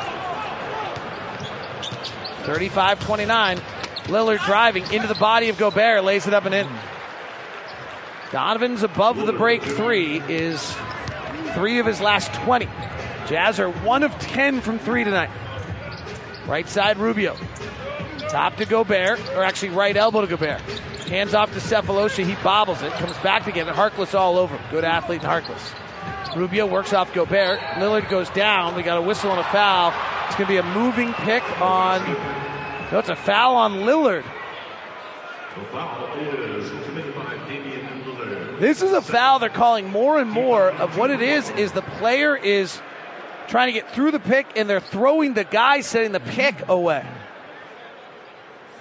35 29. Lillard driving into the body of Gobert, lays it up and in. Donovan's above the break three is three of his last 20. Jazz are one of 10 from three tonight. Right side, Rubio. Top to Gobert, or actually right elbow to Gobert. Hands off to Sefolosha. He bobbles it, comes back it. Harkless all over. Good athlete, Harkless. Rubio works off Gobert. Lillard goes down. We got a whistle and a foul. It's going to be a moving pick on. No, it's a foul on Lillard. The foul is committed by. This is a foul they're calling more and more of what it is is the player is trying to get through the pick and they're throwing the guy setting the pick away.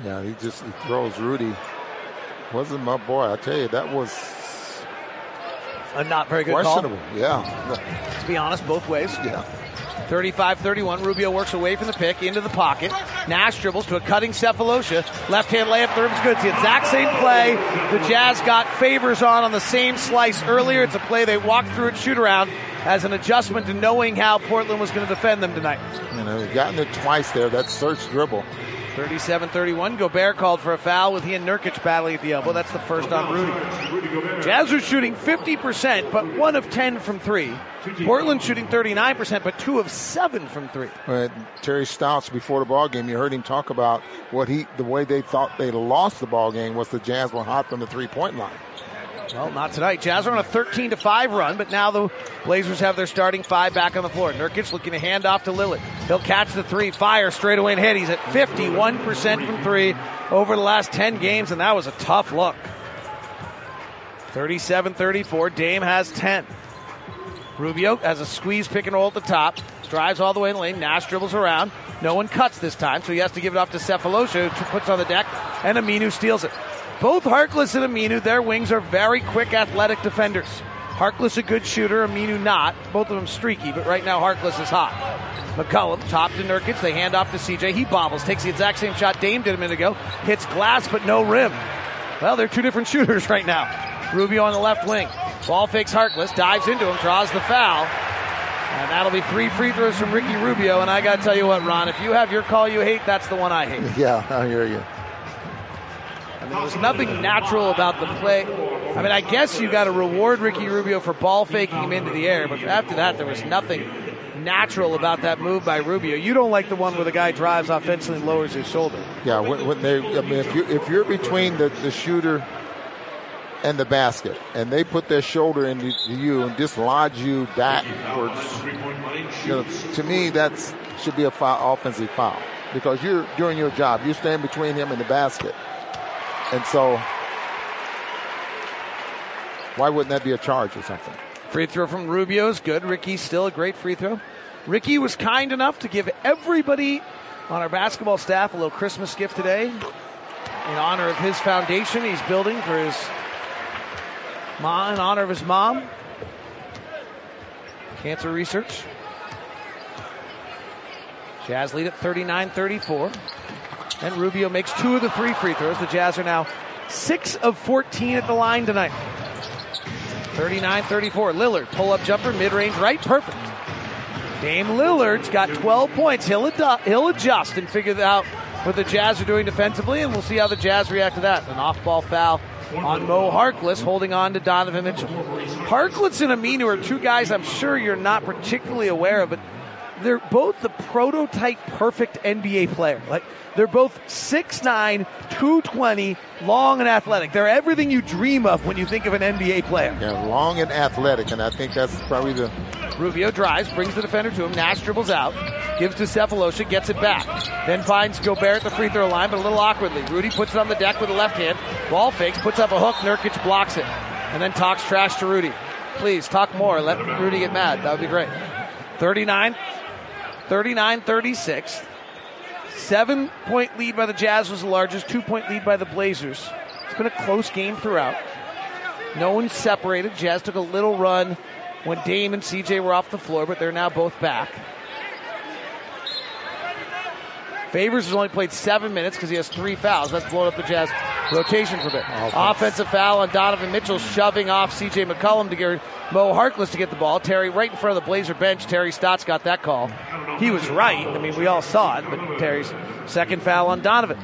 Yeah, he just he throws Rudy. Wasn't my boy. I tell you, that was A not very good questionable. call. Yeah. To be honest, both ways. Yeah. 35-31. Rubio works away from the pick into the pocket. Nash dribbles to a cutting Sefolosha. Left hand layup. The rim's good. It's the exact same play the Jazz got favors on on the same slice earlier. It's a play they walked through at shoot around as an adjustment to knowing how Portland was going to defend them tonight. You know, they've gotten it twice there. That search dribble. 37-31. Gobert called for a foul with he and Nurkic battling at the elbow. That's the first on Rudy. Jazz are shooting 50%, but one of 10 from three. Portland shooting 39%, but two of seven from three. Terry Stotts before the ball game, you heard him talk about what he, the way they thought they lost the ball game was the Jazz were hot from the three point line. Well, not tonight. Jazz are on a 13 to 5 run, but now the Blazers have their starting five back on the floor. Nurkic looking to hand off to Lillard. He'll catch the three, fire straight away and hit. He's at 51% from three over the last 10 games, and that was a tough look. 37 34. Dame has 10. Rubio has a squeeze pick and roll at the top. Drives all the way in the lane. Nash dribbles around. No one cuts this time, so he has to give it off to Sefolosha, who puts on the deck, and Aminu steals it. Both Harkless and Aminu, their wings are very quick, athletic defenders. Harkless a good shooter, Aminu not. Both of them streaky, but right now Harkless is hot. McCollum, top to Nurkic. They hand off to CJ. He bobbles, takes the exact same shot Dame did a minute ago. Hits glass, but no rim. Well, they're two different shooters right now. Rubio on the left wing. Ball fakes Harkless, dives into him, draws the foul. And that'll be three free throws from Ricky Rubio. And I got to tell you what, Ron, if you have your call you hate, that's the one I hate. Yeah, I hear you. There was nothing natural about the play. I mean, I guess you got to reward Ricky Rubio for ball faking him into the air, but after that, there was nothing natural about that move by Rubio. You don't like the one where the guy drives offensively and lowers his shoulder. Yeah, when, they, I mean, if you if you're between the, the shooter and the basket, and they put their shoulder into you and dislodge you backwards, you know, to me that should be a foul, offensive foul because you're doing your job. You stand between him and the basket, and so why wouldn't that be a charge or something? Free throw from Rubio is good. Ricky's still a great free throw. Ricky was kind enough to give everybody on our basketball staff a little Christmas gift today in honor of his foundation he's building for his mom, in honor of his mom. Cancer research. Jazz lead at 39 34. And Rubio makes two of the three free throws. The Jazz are now 6 of 14 at the line tonight. 39 34. Lillard, pull up jumper, mid range right, perfect. Dame Lillard's got 12 points. He'll, he'll adjust and figure out what the Jazz are doing defensively, and we'll see how the Jazz react to that. An off ball foul on Mo Harkless, holding on to Donovan Mitchell. Harkless and Aminu are two guys I'm sure you're not particularly aware of, but they're both the prototype perfect NBA player. Like they're both 6'9, 220, long and athletic. They're everything you dream of when you think of an NBA player. Yeah, long and athletic, and I think that's probably the Rubio drives, brings the defender to him. Nash dribbles out, gives to Sefolosha, gets it back. Then finds Gobert at the free throw line, but a little awkwardly. Rudy puts it on the deck with the left hand. Ball fakes, puts up a hook. Nurkic blocks it, and then talks trash to Rudy. Please talk more. Let Rudy get mad. That would be great. 39, 39 36. Seven point lead by the Jazz was the largest, two point lead by the Blazers. It's been a close game throughout. No one separated. Jazz took a little run when Dame and CJ were off the floor, but they're now both back. Favors has only played seven minutes because he has three fouls. That's blown up the Jazz rotation for a bit. Oh, Offensive foul on Donovan Mitchell, shoving off C.J. McCollum to get Mo Harkless to get the ball. Terry right in front of the Blazer bench. Terry Stotts got that call. He was right. I mean, we all saw it, but Terry's second foul on Donovan.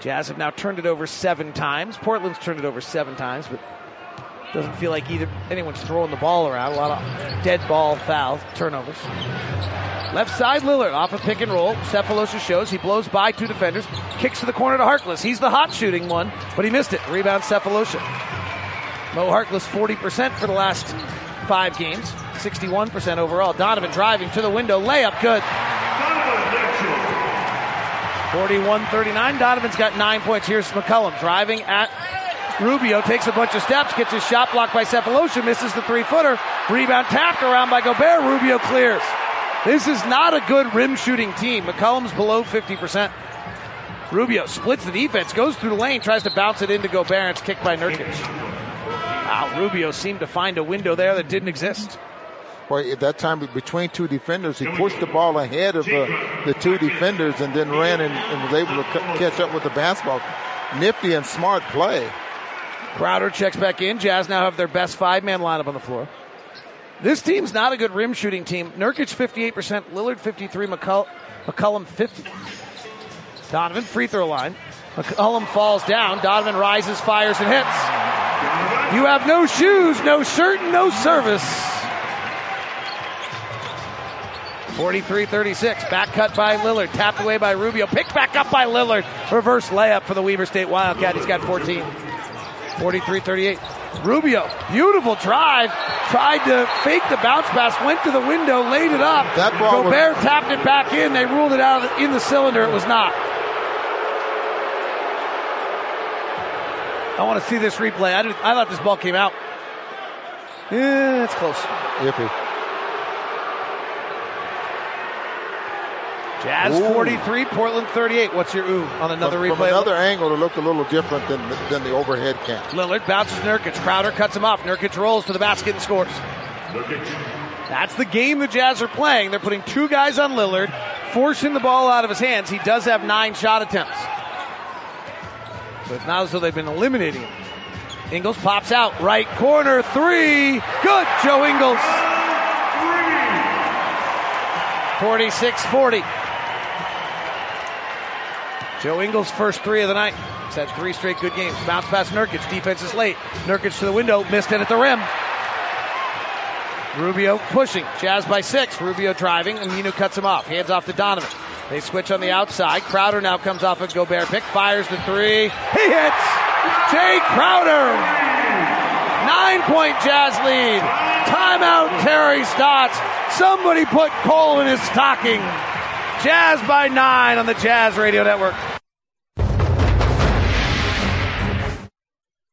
Jazz have now turned it over seven times. Portland's turned it over seven times, but doesn't feel like either anyone's throwing the ball around. A lot of dead ball fouls, turnovers. Left side, Lillard off a pick and roll. Sefolosha shows he blows by two defenders, kicks to the corner to Harkless. He's the hot shooting one, but he missed it. Rebound Sefolosha. Mo Harkless 40% for the last five games, 61% overall. Donovan driving to the window, layup good. 41-39. Donovan's got nine points. Here's McCollum driving at Rubio takes a bunch of steps, gets his shot blocked by Sefolosha, misses the three footer. Rebound tapped around by Gobert. Rubio clears. This is not a good rim shooting team. McCollum's below 50%. Rubio splits the defense, goes through the lane, tries to bounce it into Gobert. It's kicked by Nurkic. Wow, Rubio seemed to find a window there that didn't exist. Well, at that time between two defenders, he pushed the ball ahead of uh, the two defenders and then ran and, and was able to c- catch up with the basketball. Nifty and smart play. Crowder checks back in. Jazz now have their best five man lineup on the floor. This team's not a good rim shooting team. Nurkic 58%, Lillard 53, McCull- McCollum 50. Donovan free throw line. McCollum falls down. Donovan rises, fires, and hits. You have no shoes, no shirt, and no service. 43-36. Back cut by Lillard. Tapped away by Rubio. Picked back up by Lillard. Reverse layup for the Weber State Wildcat. He's got 14. 43-38. Rubio, beautiful drive. Tried to fake the bounce pass. Went to the window, laid it up. That ball Gobert tapped it back in. They ruled it out in the cylinder. It was not. I want to see this replay. I, did, I thought this ball came out. Yeah, it's close. Iffy. Jazz Ooh. 43, Portland 38. What's your ooh on another From, replay? from another angle, it looked a little different than than the overhead cam. Lillard bounces Nurkic. Crowder cuts him off. Nurkic rolls to the basket and scores. That's the game the Jazz are playing. They're putting two guys on Lillard, forcing the ball out of his hands. He does have nine shot attempts. So it's not as though they've been eliminating him. Ingles pops out. Right corner three. Good, Joe Ingles. 46 40. Joe Ingles' first three of the night. He's had three straight good games. Bounce past Nurkic. Defense is late. Nurkic to the window. Missed it at the rim. Rubio pushing. Jazz by six. Rubio driving. Aminu cuts him off. Hands off to Donovan. They switch on the outside. Crowder now comes off a Gobert pick. Fires the three. He hits. Jae Crowder. Nine point Jazz lead. Timeout Terry Stotts. Somebody put coal in his stocking. Jazz by nine on the Jazz Radio Network.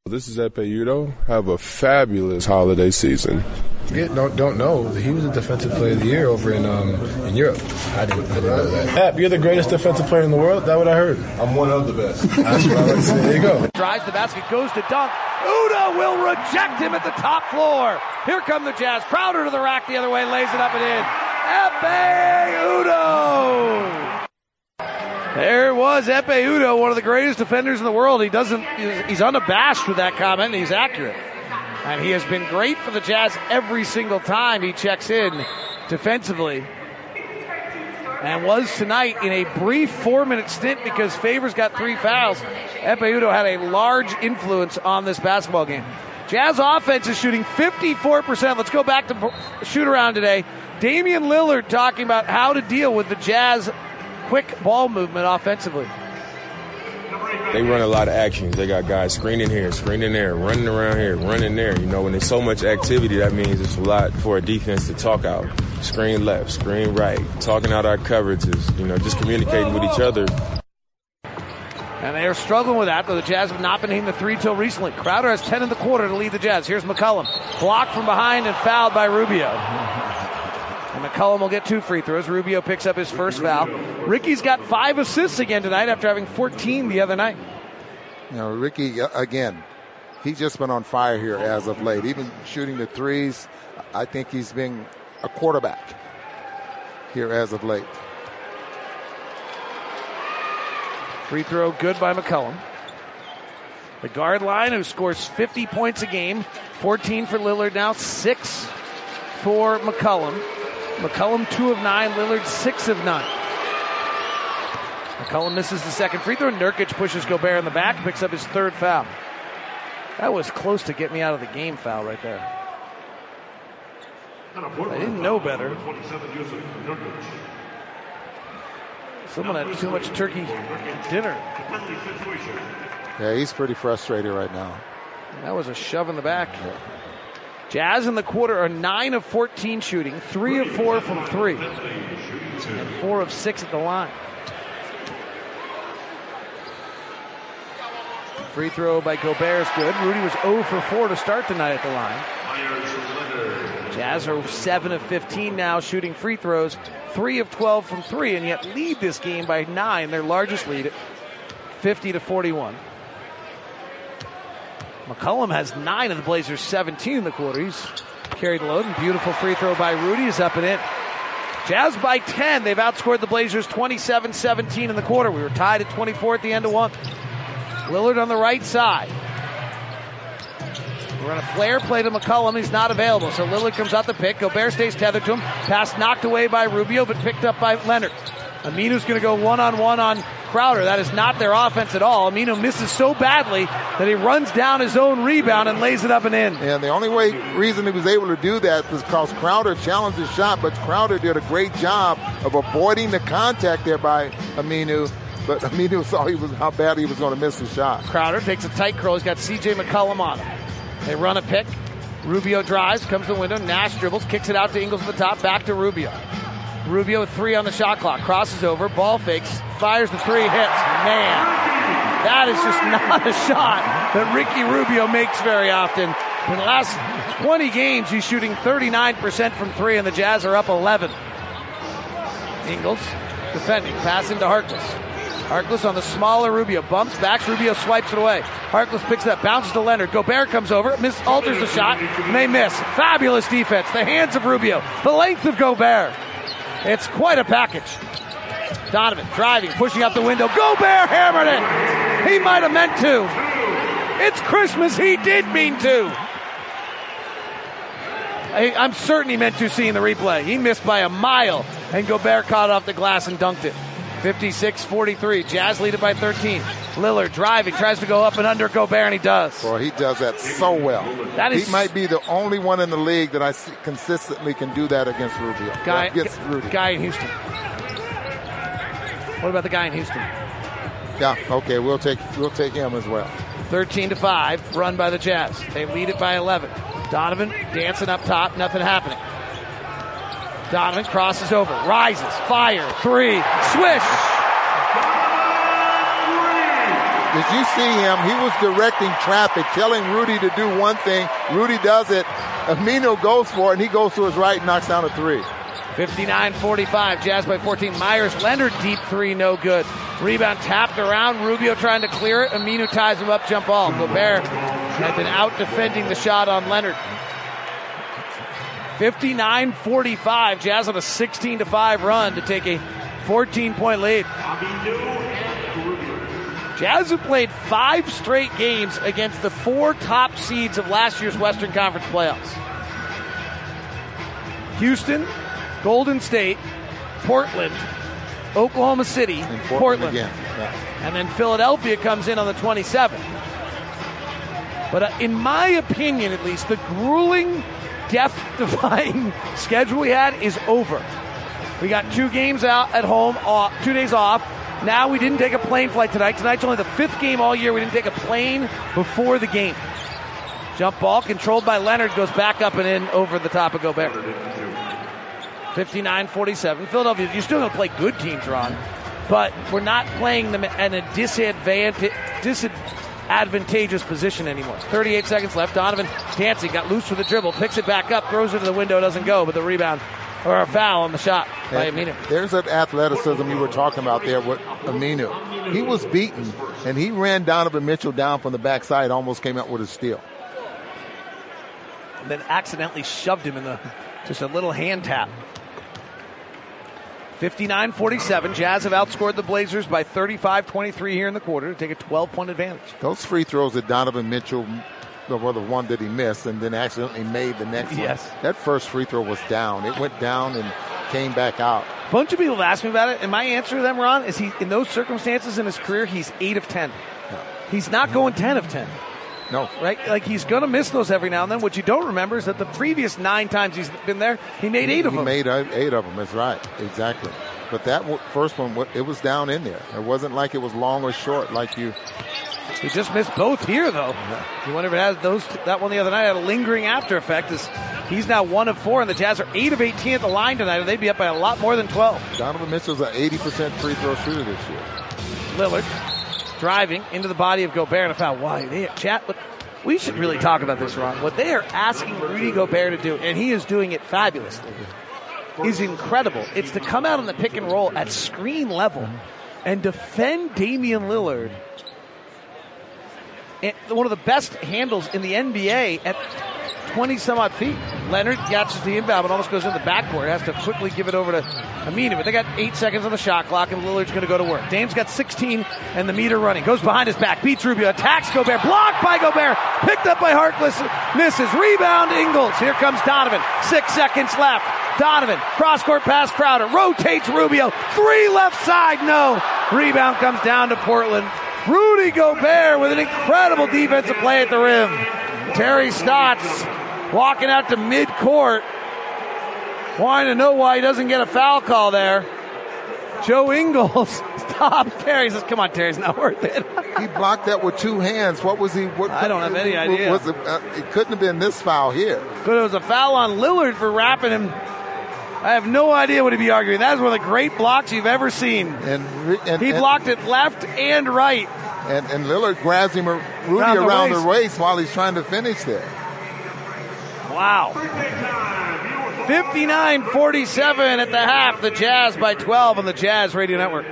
This is Ekpe Udoh. Have a fabulous holiday season. Yeah, don't don't know. He was a defensive player of the year over in um in Europe. I didn't I didn't know that. Ep, you're the greatest defensive player in the world. That what I heard. I'm one of the best. That's what I like to say. There you go. Drives the basket, goes to dunk. Udoh will reject him at the top floor. Here come the Jazz. Crowder to the rack the other way, lays it up and in. Ekpe Udoh! There was Ekpe Udoh, one of the greatest defenders in the world. He doesn't, he's- unabashed with that comment, he's accurate. And he has been great for the Jazz every single time he checks in defensively. And was tonight in a brief four minute stint because Favors got three fouls. Ekpe Udoh had a large influence on this basketball game. Jazz offense is shooting 54%. Let's go back to shoot around today. Damian Lillard talking about how to deal with the Jazz quick ball movement offensively. They run a lot of actions. They got guys screening here, screening there, running around here, running there. You know, when there's so much activity, that means it's a lot for a defense to talk out. Screen left, screen right, talking out our coverages, you know, just communicating with each other. And they are struggling with that, though the Jazz have not been hitting the three till recently. Crowder has 10 in the quarter to lead the Jazz. Here's McCollum. Blocked from behind and fouled by Rubio. McCollum will get two free throws. Rubio picks up his first foul. Ricky's got five assists again tonight after having 14 the other night. You know, Ricky uh, again, he's just been on fire here as of late. Even shooting the threes, I think he's been a quarterback here as of late. Free throw good by McCollum. The guard line, who scores 50 points a game, 14 for Lillard now, 6 for McCollum. McCollum, 2 of 9, Lillard, 6 of 9. McCollum misses the second free throw. Nurkic pushes Gobert in the back, picks up his third foul. That was close to get me out of the game foul right there. I didn't know better. Someone had too much turkey dinner. Yeah, he's pretty frustrated right now. That was a shove in the back. Jazz in the quarter are 9 of 14 shooting, 3 of 4 from 3, and 4 of 6 at the line. Free throw by Gobert is good. Rudy was 0 for 4 to start the night at the line. Jazz are 7 of 15 now shooting free throws, 3 of 12 from 3, and yet lead this game by 9, their largest lead, 50 to 41. McCollum has 9 of the Blazers' 17 in the quarter. He's carried the load, and beautiful free throw by Rudy is up and in. Jazz by 10. They've outscored the Blazers 27 17 in the quarter. We were tied at 24 at the end of one. Lillard on the right side. We're on a flare play to McCollum. He's not available. So Lillard comes out the pick. Gobert stays tethered to him. Pass knocked away by Rubio, but picked up by Leonard. Aminu's going to go one on one on Crowder. That is not their offense at all. Aminu misses so badly that he runs down his own rebound and lays it up and in. And the only way reason he was able to do that was because Crowder challenged his shot, but Crowder did a great job of avoiding the contact there by Aminu. But Aminu saw he was how bad he was going to miss the shot. Crowder takes a tight curl. He's got C.J. McCollum on him. They run a pick. Rubio drives, comes to the window. Nash dribbles, kicks it out to Ingles at the top, back to Rubio. Rubio with three on the shot clock. Crosses over, ball fakes, fires the three, hits. Man, that is just not a shot that Ricky Rubio makes very often. In the last 20 games, he's shooting 39% from three, and the Jazz are up 11. Ingles defending, passing to Harkless. Harkless on the smaller Rubio. Bumps, backs, Rubio swipes it away. Harkless picks it up, bounces to Leonard. Gobert comes over, miss, alters the shot, and they miss. Fabulous defense. The hands of Rubio, the length of Gobert. It's quite a package. Donovan driving, pushing out the window. Gobert hammered it. He might have meant to. It's Christmas. He did mean to. I, I'm certain he meant to seeing the replay. He missed by a mile, and Gobert caught off the glass and dunked it. 56 43. Jazz lead it by 13. Lillard driving, tries to go up and under Gobert, and he does. Boy, he does that so well. That is- he might be the only one in the league that I see consistently can do that against Rubio. Guy, Against Rudy. guy in Houston. What about the guy in Houston? Yeah, okay, we'll take we'll take him as well. 13 to 5, run by the Jazz. They lead it by 11. Donovan dancing up top, nothing happening. Donovan crosses over, rises, fire, three, swish. Did you see him? He was directing traffic, telling Rudy to do one thing. Rudy does it. Aminu goes for it, and he goes to his right and knocks down a three. 59 45, Jazz by 14. Meyers, Leonard, deep three, no good. Rebound tapped around, Rubio trying to clear it. Aminu ties him up, jump ball. Gobert had been out defending the shot on Leonard. 59 45, Jazz on a 16 5 run to take a 14 point lead. Jazz have played five straight games against the four top seeds of last year's Western Conference playoffs. Houston, Golden State, Portland, Oklahoma City, Portland, again. Yeah. and then Philadelphia comes in on the 27th. But uh, in my opinion, at least, the grueling, death-defying schedule we had is over. We got two games out at home, off, two days off. Now we didn't take a plane flight tonight. Tonight's only the fifth game all year. We didn't take a plane before the game. Jump ball controlled by Leonard goes back up and in over the top of Gobert. 59 47. Philadelphia, you're still going to play good teams, Ron, but we're not playing them in a disadvantage, disadvantageous position anymore. 38 seconds left. Donovan dancing, got loose with the dribble, picks it back up, throws it to the window, doesn't go, but the rebound or a foul on the shot by And Aminu. There's that athleticism you were talking about there with Aminu. He was beaten, and he ran Donovan Mitchell down from the backside, almost came out with a steal. And then accidentally shoved him in the just a little hand tap. 59-47. Jazz have outscored the Blazers by 35-23 here in the quarter to take a 12-point advantage. Those free throws that Donovan Mitchell, well, the one that he missed and then accidentally made the next Yes. one. That first free throw was down. It went down and came back out. A bunch of people have asked me about it, and my answer to them, Ron, is he in those circumstances in his career, he's eight of ten. He's not going ten of ten. No. Right? Like he's gonna miss those every now and then. What you don't remember is that the previous nine times he's been there, he made eight of he them. He made eight of them. That's right. Exactly. But that w- first one, it was down in there. It wasn't like it was long or short like you. He just missed both here, though. You wonder if it has those that one the other night had a lingering after effect. Is he's now one of four, and the Jazz are eight of eighteen at the line tonight, and they'd be up by a lot more than twelve. Donovan Mitchell's an 80% free throw shooter this year. Lillard driving into the body of Gobert and a foul. Why they chat? But we should really talk about this, Ron. What they are asking Rudy Gobert to do, and he is doing it fabulously, is incredible. It's to come out on the pick and roll at screen level and defend Damian Lillard. One of the best handles in the NBA at 20 some odd feet. Leonard catches the inbound, but almost goes in the backboard. Has to quickly give it over to Aminu. But they got eight seconds on the shot clock, and Lillard's going to go to work. Dame's got 16, and the meter running. Goes behind his back, beats Rubio, attacks Gobert, blocked by Gobert, picked up by Harkless, misses. Rebound, Ingles. Here comes Donovan. Six seconds left. Donovan, cross court pass Crowder, rotates Rubio. Three left side, no. Rebound comes down to Portland. Rudy Gobert with an incredible defensive play at the rim. Terry Stotts walking out to midcourt, wanting to know why he doesn't get a foul call there. Joe Ingles stop Terry. Says, "Come on, Terry, it's not worth it." he blocked that with two hands. What was he? What, I don't have any idea. Was it, uh, it couldn't have been this foul here. But it was a foul on Lillard for wrapping him. I have no idea what he'd be arguing. That is one of the great blocks you've ever seen. And, and he and- blocked it left and right. And, and Lillard grabs him, Rudy Around the around waist. the waist while he's trying to finish there. Wow. 59-47 at the half. The Jazz by 12 on the Jazz Radio Network.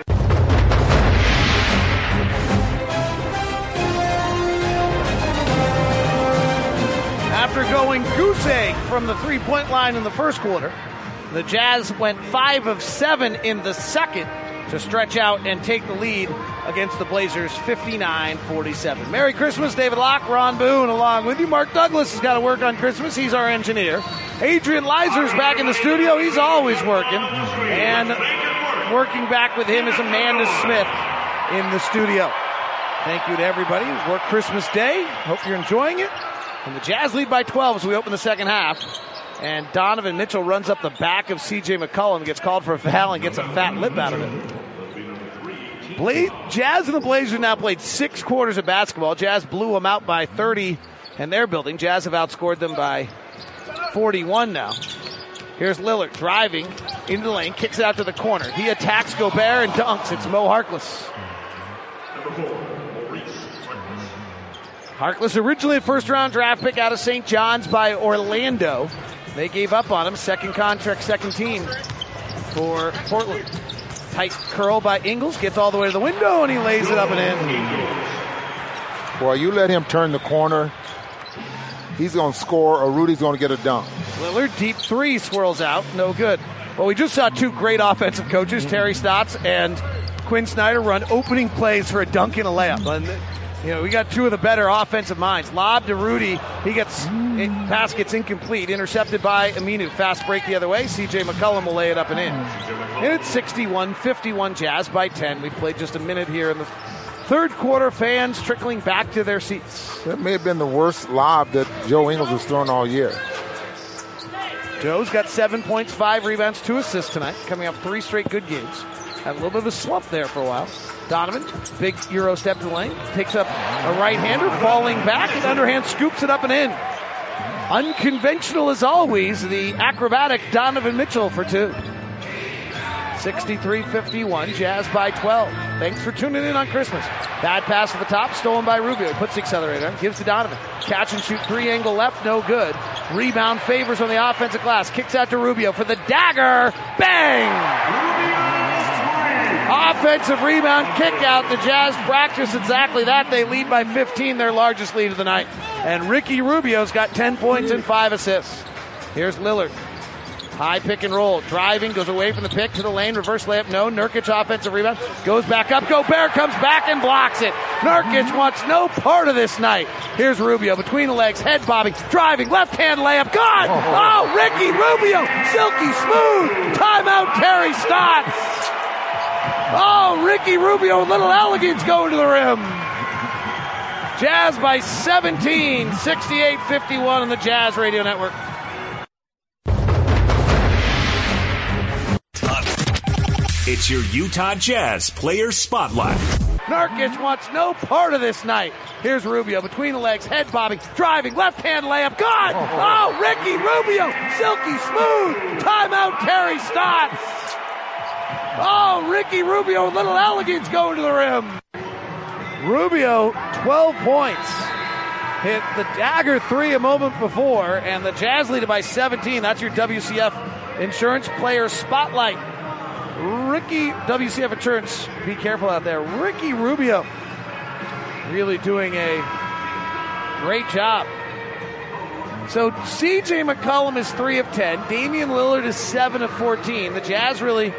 After going goose egg from the three-point line in the first quarter, the Jazz went five of seven in the second to stretch out and take the lead against the Blazers 59-47. Merry Christmas, David Locke, Ron Boone, along with you. Mark Douglas has got to work on Christmas. He's our engineer. Adrian Leiser's back in the studio. He's always working. And working back with him is Amanda Smith in the studio. Thank you to everybody worked Christmas Day. Hope you're enjoying it. And the Jazz lead by 12 as we open the second half. And Donovan Mitchell runs up the back of CJ McCollum, gets called for a foul, and gets a fat lip out of it. Bla- Jazz and the Blazers now played six quarters of basketball. Jazz blew them out by 30 in their building. Jazz have outscored them by 41 now. Here's Lillard driving into the lane, kicks it out to the corner. He attacks Gobert and dunks. It's Mo Harkless. Harkless originally a first round draft pick out of St. John's by Orlando. They gave up on him. Second contract, second team for Portland. Tight curl by Ingles, gets all the way to the window and he lays it up and in. Boy, you let him turn the corner, he's going to score or Rudy's going to get a dunk. Lillard, deep three, swirls out. No good. Well, we just saw two great offensive coaches, Terry Stotts and Quin Snyder, run opening plays for a dunk and a layup. You know, we got two of the better offensive minds. Lob to Rudy. He gets it, pass gets incomplete, intercepted by Aminu. Fast break the other way. CJ McCollum will lay it up and in. And it's 61-51 Jazz by 10. We've played just a minute here in the third quarter. Fans trickling back to their seats. That may have been the worst lob that Joe Ingles has thrown all year. Joe's got seven points, five rebounds, two assists tonight, coming off three straight good games. Had a little bit of a slump there for a while. Donovan, big Euro step to the lane, takes up a right hander, falling back, and underhand scoops it up and in. Unconventional as always, the acrobatic Donovan Mitchell for two. 63-51, Jazz by 12. Thanks for tuning in on Christmas. Bad pass at the top, stolen by Rubio. Puts the accelerator gives to Donovan. Catch and shoot three angle left, no good. Rebound favors on the offensive glass. Kicks out to Rubio for the dagger. Bang! Offensive rebound kick out. The Jazz practice exactly that. They lead by 15, their largest lead of the night. And Ricky Rubio's got 10 points and 5 assists. Here's Lillard. High pick and roll. Driving, goes away from the pick to the lane. Reverse layup, no. Nurkic offensive rebound. Goes back up. Gobert comes back and blocks it. Nurkic wants no part of this night. Here's Rubio between the legs, head bobbing, driving, left hand layup. God! Oh. oh, Ricky Rubio! Silky smooth! Timeout, Terry Stotts! Oh, Ricky Rubio, little elegance going to the rim. Jazz by 17, 68 51 on the Jazz Radio Network. It's your Utah Jazz Player Spotlight. Nurkic wants no part of this night. Here's Rubio between the legs, head bobbing, driving, left hand layup. God! Oh. oh, Ricky Rubio! Silky smooth! Timeout, Terry Stotts! Oh, Ricky Rubio, little elegance going to the rim. Rubio, 12 points. Hit the dagger three a moment before, and the Jazz lead by 17. That's your WCF Insurance Player Spotlight. Ricky, WCF Insurance, be careful out there. Ricky Rubio really doing a great job. So CJ McCollum is 3 of 10. Damian Lillard is 7 of 14. The Jazz really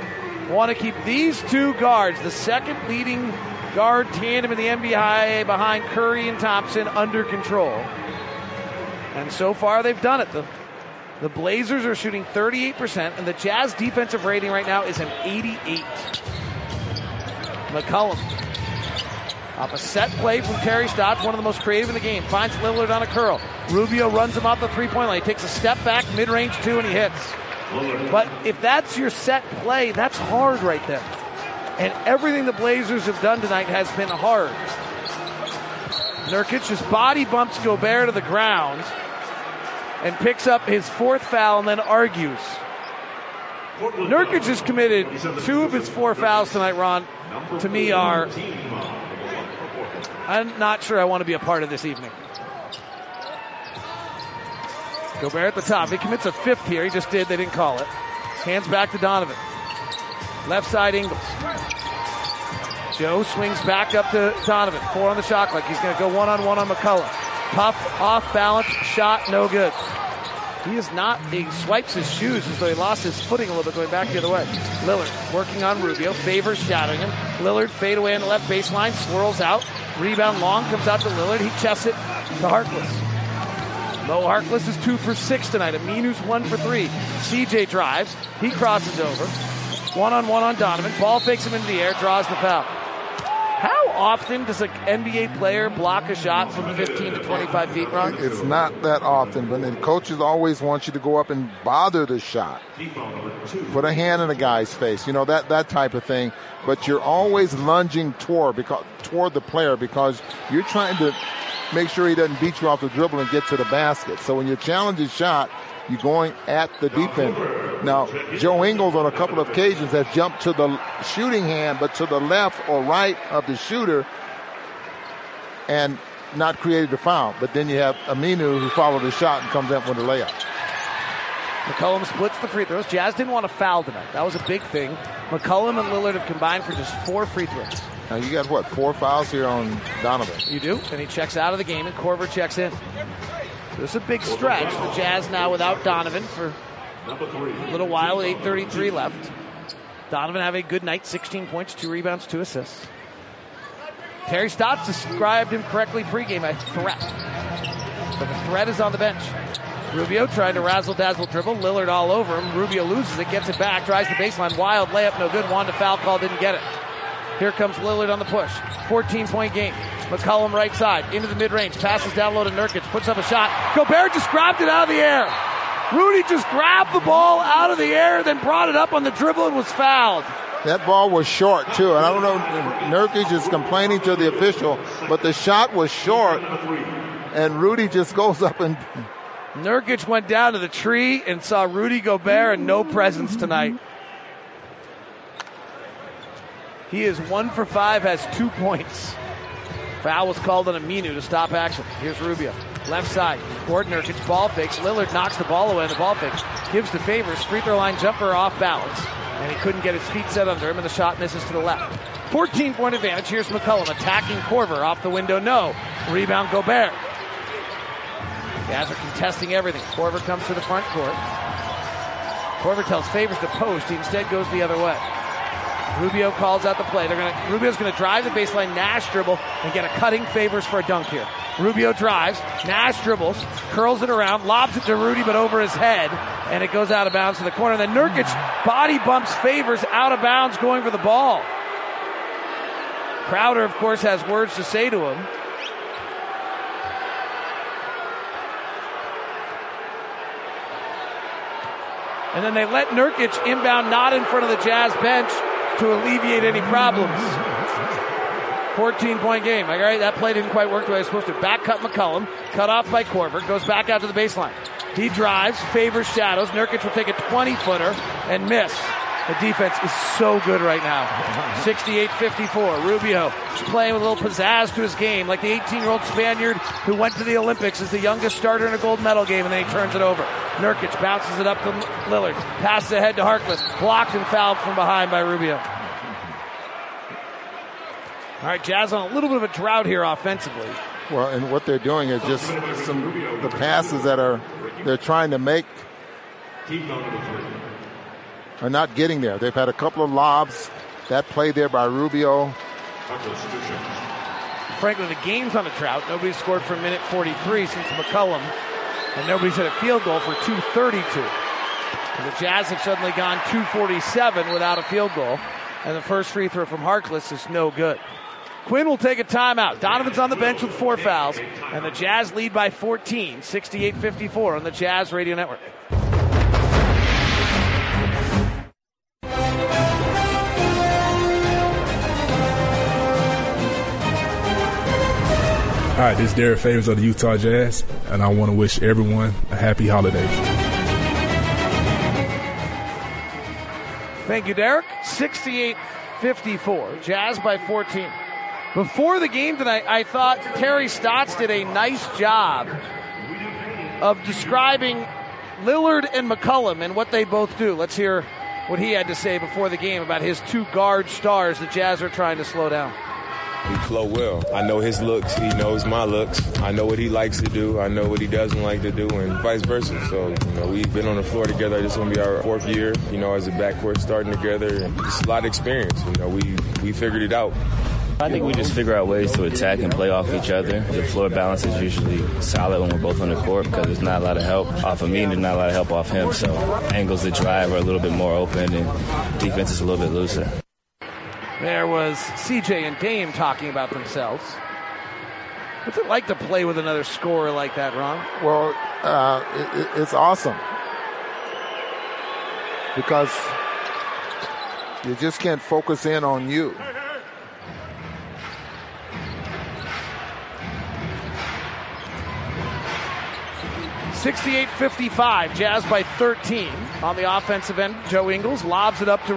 want to keep these two guards, the second leading guard tandem in the NBA behind Curry and Thompson, under control. And so far they've done it. The, the Blazers are shooting 38%, and the Jazz defensive rating right now is an 88. McCollum. Off a set play from Terry Stotts, one of the most creative in the game. Finds Lillard on a curl. Rubio runs him off the three point line. He takes a step back, mid range two, and he hits. But if that's your set play, that's hard right there. And everything the Blazers have done tonight has been hard. Nurkic just body bumps Gobert to the ground and picks up his fourth foul and then argues. Nurkic has committed two of his four fouls tonight, Ron. To me, are I'm not sure I want to be a part of this evening. Gobert at the top. He commits a fifth here. He just did. They didn't call it. Hands back to Donovan. Left side Ingles. Joe swings back up to Donovan. Four on the shot clock. He's going to go one on one on McCollum. Tough, off balance, shot, no good. He is not, he swipes his shoes as though he lost his footing a little bit going back the other way. Lillard working on Rubio. Favors shadowing him. Lillard fade away on the left baseline, swirls out. Rebound long, comes out to Lillard. He chests it to Harkless. Mo Harkless is two for six tonight. Aminu's one for three. CJ drives. He crosses over. One on one on Donovan. Ball fakes him into the air, draws the foul. How often does an NBA player block a shot from 15 to 25 feet, Ron? It's not that often, but the coaches always want you to go up and bother the shot. Put a hand in a guy's face, you know, that, that type of thing. But you're always lunging toward, because, toward the player because you're trying to make sure he doesn't beat you off the dribble and get to the basket. So when you challenge his shot, you're going at the defender. Now, Joe Ingles on a couple of occasions has jumped to the shooting hand, but to the left or right of the shooter and not created a foul. But then you have Aminu who followed the shot and comes up with a layup. McCollum splits the free throws. Jazz didn't want to foul tonight. That was a big thing. McCollum and Lillard have combined for just four free throws. Now you got what, four fouls here on Donovan? You do, and he checks out of the game, and Korver checks in. So it's a big stretch. The Jazz now without Donovan for a little while with 8.33 left. Donovan have a good night, 16 points, two rebounds, two assists. Terry Stotts described him correctly pregame as threat. But the threat is on the bench. Rubio trying to razzle dazzle dribble. Lillard all over him. Rubio loses it, gets it back, drives the baseline. Wild layup, no good. Wanda foul call, didn't get it. Here comes Lillard on the push. 14 point game. McCollum right side into the mid range. Passes down low to Nurkic. Puts up a shot. Gobert just grabbed it out of the air. Rudy just grabbed the ball out of the air, then brought it up on the dribble and was fouled. That ball was short too, and I don't know. Nurkic is complaining to the official, but the shot was short, and Rudy just goes up and. Nurkic went down to the tree and saw Rudy Gobert and no presence tonight. He is one for five, has two points. Foul was called on Aminu to stop action. Here's Rubio. Left side. Gordon Nurkic ball fakes. Lillard knocks the ball away. The ball fakes. Gives to Favors. Free throw line jumper off balance. And he couldn't get his feet set under him, and the shot misses to the left. 14 point advantage. Here's McCollum attacking Korver. off the window. No. Rebound Gobert. Guys are contesting everything. Korver comes to the front court. Korver tells Favors to post. He instead goes the other way. Rubio calls out the play. They're gonna Rubio's gonna drive the baseline, Nash dribble, and get a cutting Favors for a dunk here. Rubio drives, Nash dribbles, curls it around, lobs it to Rudy, but over his head, and it goes out of bounds to the corner. Then Nurkic body bumps Favors out of bounds, going for the ball. Crowder, of course, has words to say to him. And then they let Nurkic inbound, not in front of the Jazz bench to alleviate any problems. 14 point game. All right, that play didn't quite work the way it was supposed to. Back cut McCollum, cut off by Korver, goes back out to the baseline. He drives, favors shadows. Nurkic will take a 20 footer and miss. The defense is so good right now. 68-54. Rubio playing with a little pizzazz to his game, like the 18-year-old Spaniard who went to the Olympics as the youngest starter in a gold medal game, and then he turns it over. Nurkic bounces it up to Lillard, passes ahead to Harkless, blocked and fouled from behind by Rubio. All right, Jazz on a little bit of a drought here offensively. Well, and what they're doing is just some the passes that are they're trying to make are not getting there. They've had a couple of lobs. That play there by Rubio. Frankly, the game's on a drought. Nobody's scored for a minute 43 since McCollum, and nobody's hit a field goal for 232. The Jazz have suddenly gone 247 without a field goal, and the first free throw from Harkless is no good. Quin will take a timeout. Donovan's on the bench with four fouls, and the Jazz lead by 14, 68 54 on the Jazz Radio Network. Hi, this is Derrick Favors of the Utah Jazz, and I want to wish everyone a happy holiday. Thank you, Derrick. 68 54. Jazz by 14. Before the game tonight, I thought Terry Stotts did a nice job of describing Lillard and McCollum and what they both do. Let's hear what he had to say before the game about his two guard stars the Jazz are trying to slow down. We flow well. I know his looks. He knows my looks. I know what he likes to do. I know what he doesn't like to do, and vice versa. So, you know, we've been on the floor together. This is going to be our fourth year, you know, as a backcourt starting together. Just a lot of experience. You know, we, we figured it out. I think we just figure out ways to attack and play off each other. The floor balance is usually solid when we're both on the court because there's not a lot of help off of me and there's not a lot of help off him. So angles that drive are a little bit more open and defense is a little bit looser. There was CJ and Dame talking about themselves. What's it like to play with another scorer like that, Ron? Well, uh, it, it's awesome because you just can't focus in on you. Sixty-eight fifty-five. Jazz by 13 on the offensive end. Joe Ingles lobs it up to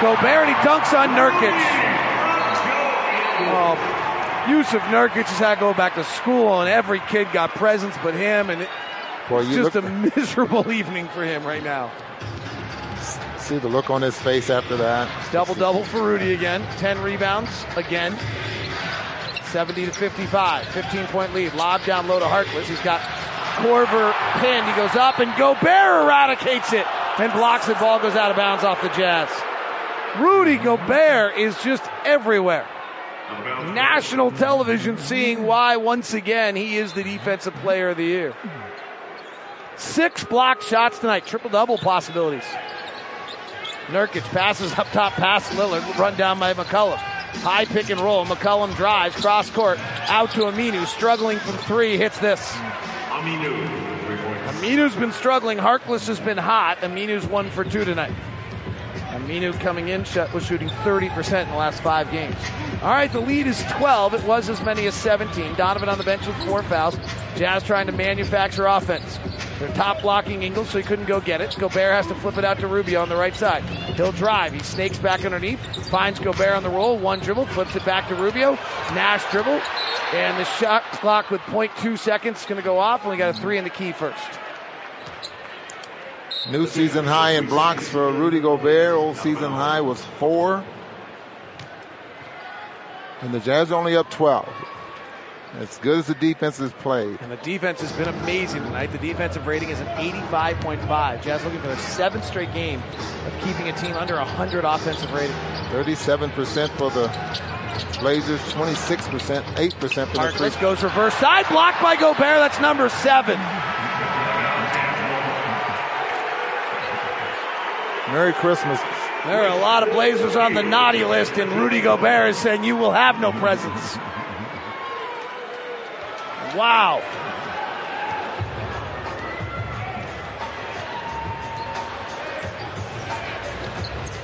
Gobert, and he dunks on Nurkic. Oh, Jusuf Nurkic has had to go back to school, and every kid got presents but him, and it's Well, just look- a miserable evening for him right now. See the look on his face after that. Double double for Rudy again. 10 rebounds again. 70 to 55. 15 point lead. Lob down low to Harkless. He's got Korver pinned. He goes up and Gobert eradicates it and blocks it. Ball goes out of bounds off the Jazz. Rudy Gobert is just everywhere. National television seeing why once again he is the defensive player of the year. Six blocked shots tonight. Triple double possibilities. Nurkic passes up top past Lillard, run down by McCollum. High pick and roll. McCollum drives, cross court, out to Aminu, struggling from three, hits this. Aminu. Aminu's been struggling. Harkless has been hot. Aminu's one for two tonight. Aminu coming in shot, was shooting 30% in the last five games. All right, the lead is 12. It was as many as 17. Donovan on the bench with four fouls. Jazz trying to manufacture offense. They're top blocking Ingles, so he couldn't go get it. Gobert has to flip it out to Rubio on the right side. He'll drive. He snakes back underneath, finds Gobert on the roll, one dribble, flips it back to Rubio. Nash dribble, and the shot clock with 0.2 seconds is going to go off. Only got a three in the key first. New season high in blocks for Rudy Gobert. Old season high was four. And the Jazz are only up 12. As good as the defense has played. And the defense has been amazing tonight. The defensive rating is an 85.5. Jazz looking for their seventh straight game of keeping a team under 100 offensive rating. 37% for the Blazers, 26%, 8% for the Harkless goes reverse side, blocked by Gobert. That's number seven. Merry Christmas. There are a lot of Blazers on the naughty list, and Rudy Gobert is saying you will have no presents. Wow.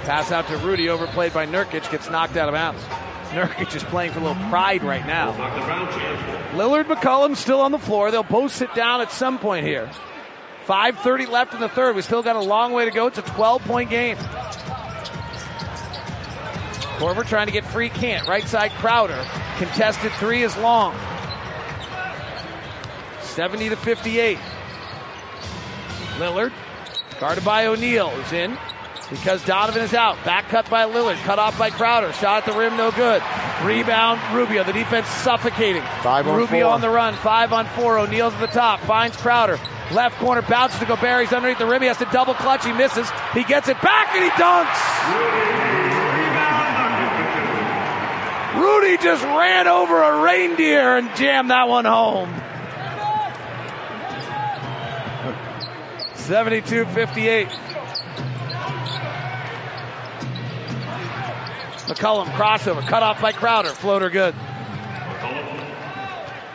Pass out to Rudy, overplayed by Nurkic, gets knocked out of bounds. Nurkic is playing for a little pride right now. Lillard McCollum still on the floor. They'll both sit down at some point here. 5.30 left in the third. We still got a long way to go. It's a 12 point game. Korver trying to get free, can't. Right side Crowder. Contested three is long. 70 to 58. Lillard, guarded by O'Neal, is in because Donovan is out. Back cut by Lillard, cut off by Crowder. Shot at the rim, no good. Rebound, Rubio. The defense suffocating. Five on Rubio four. on the run, five on four. O'Neal's at the top, finds Crowder. Left corner, bounces to Gobert. He's underneath the rim. He has to double clutch. He misses. He gets it back and he dunks. Rudy just ran over a reindeer and jammed that one home. 72 58. McCollum crossover, cut off by Crowder, floater good.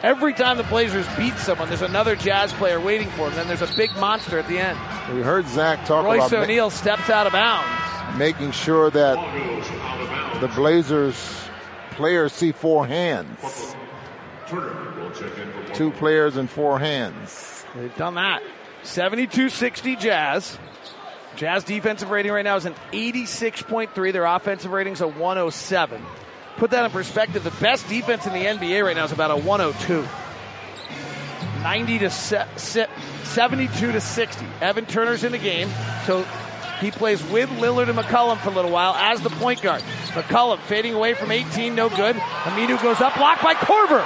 Every time the Blazers beat someone, there's another Jazz player waiting for him. Then there's a big monster at the end. We heard Zach talk Royce about ma- O'Neal steps out of bounds. making sure that the Blazers players see four hands. Two players and four hands. They've done that. 72 60 Jazz. Jazz defensive rating right now is an 86.3. Their offensive rating is a 107. Put that in perspective. The best defense in the NBA right now is about a 102. 90 to se- se- 72 to 60. Evan Turner's in the game, so he plays with Lillard and McCollum for a little while as the point guard. McCollum fading away from 18, no good. Aminu goes up, blocked by Korver.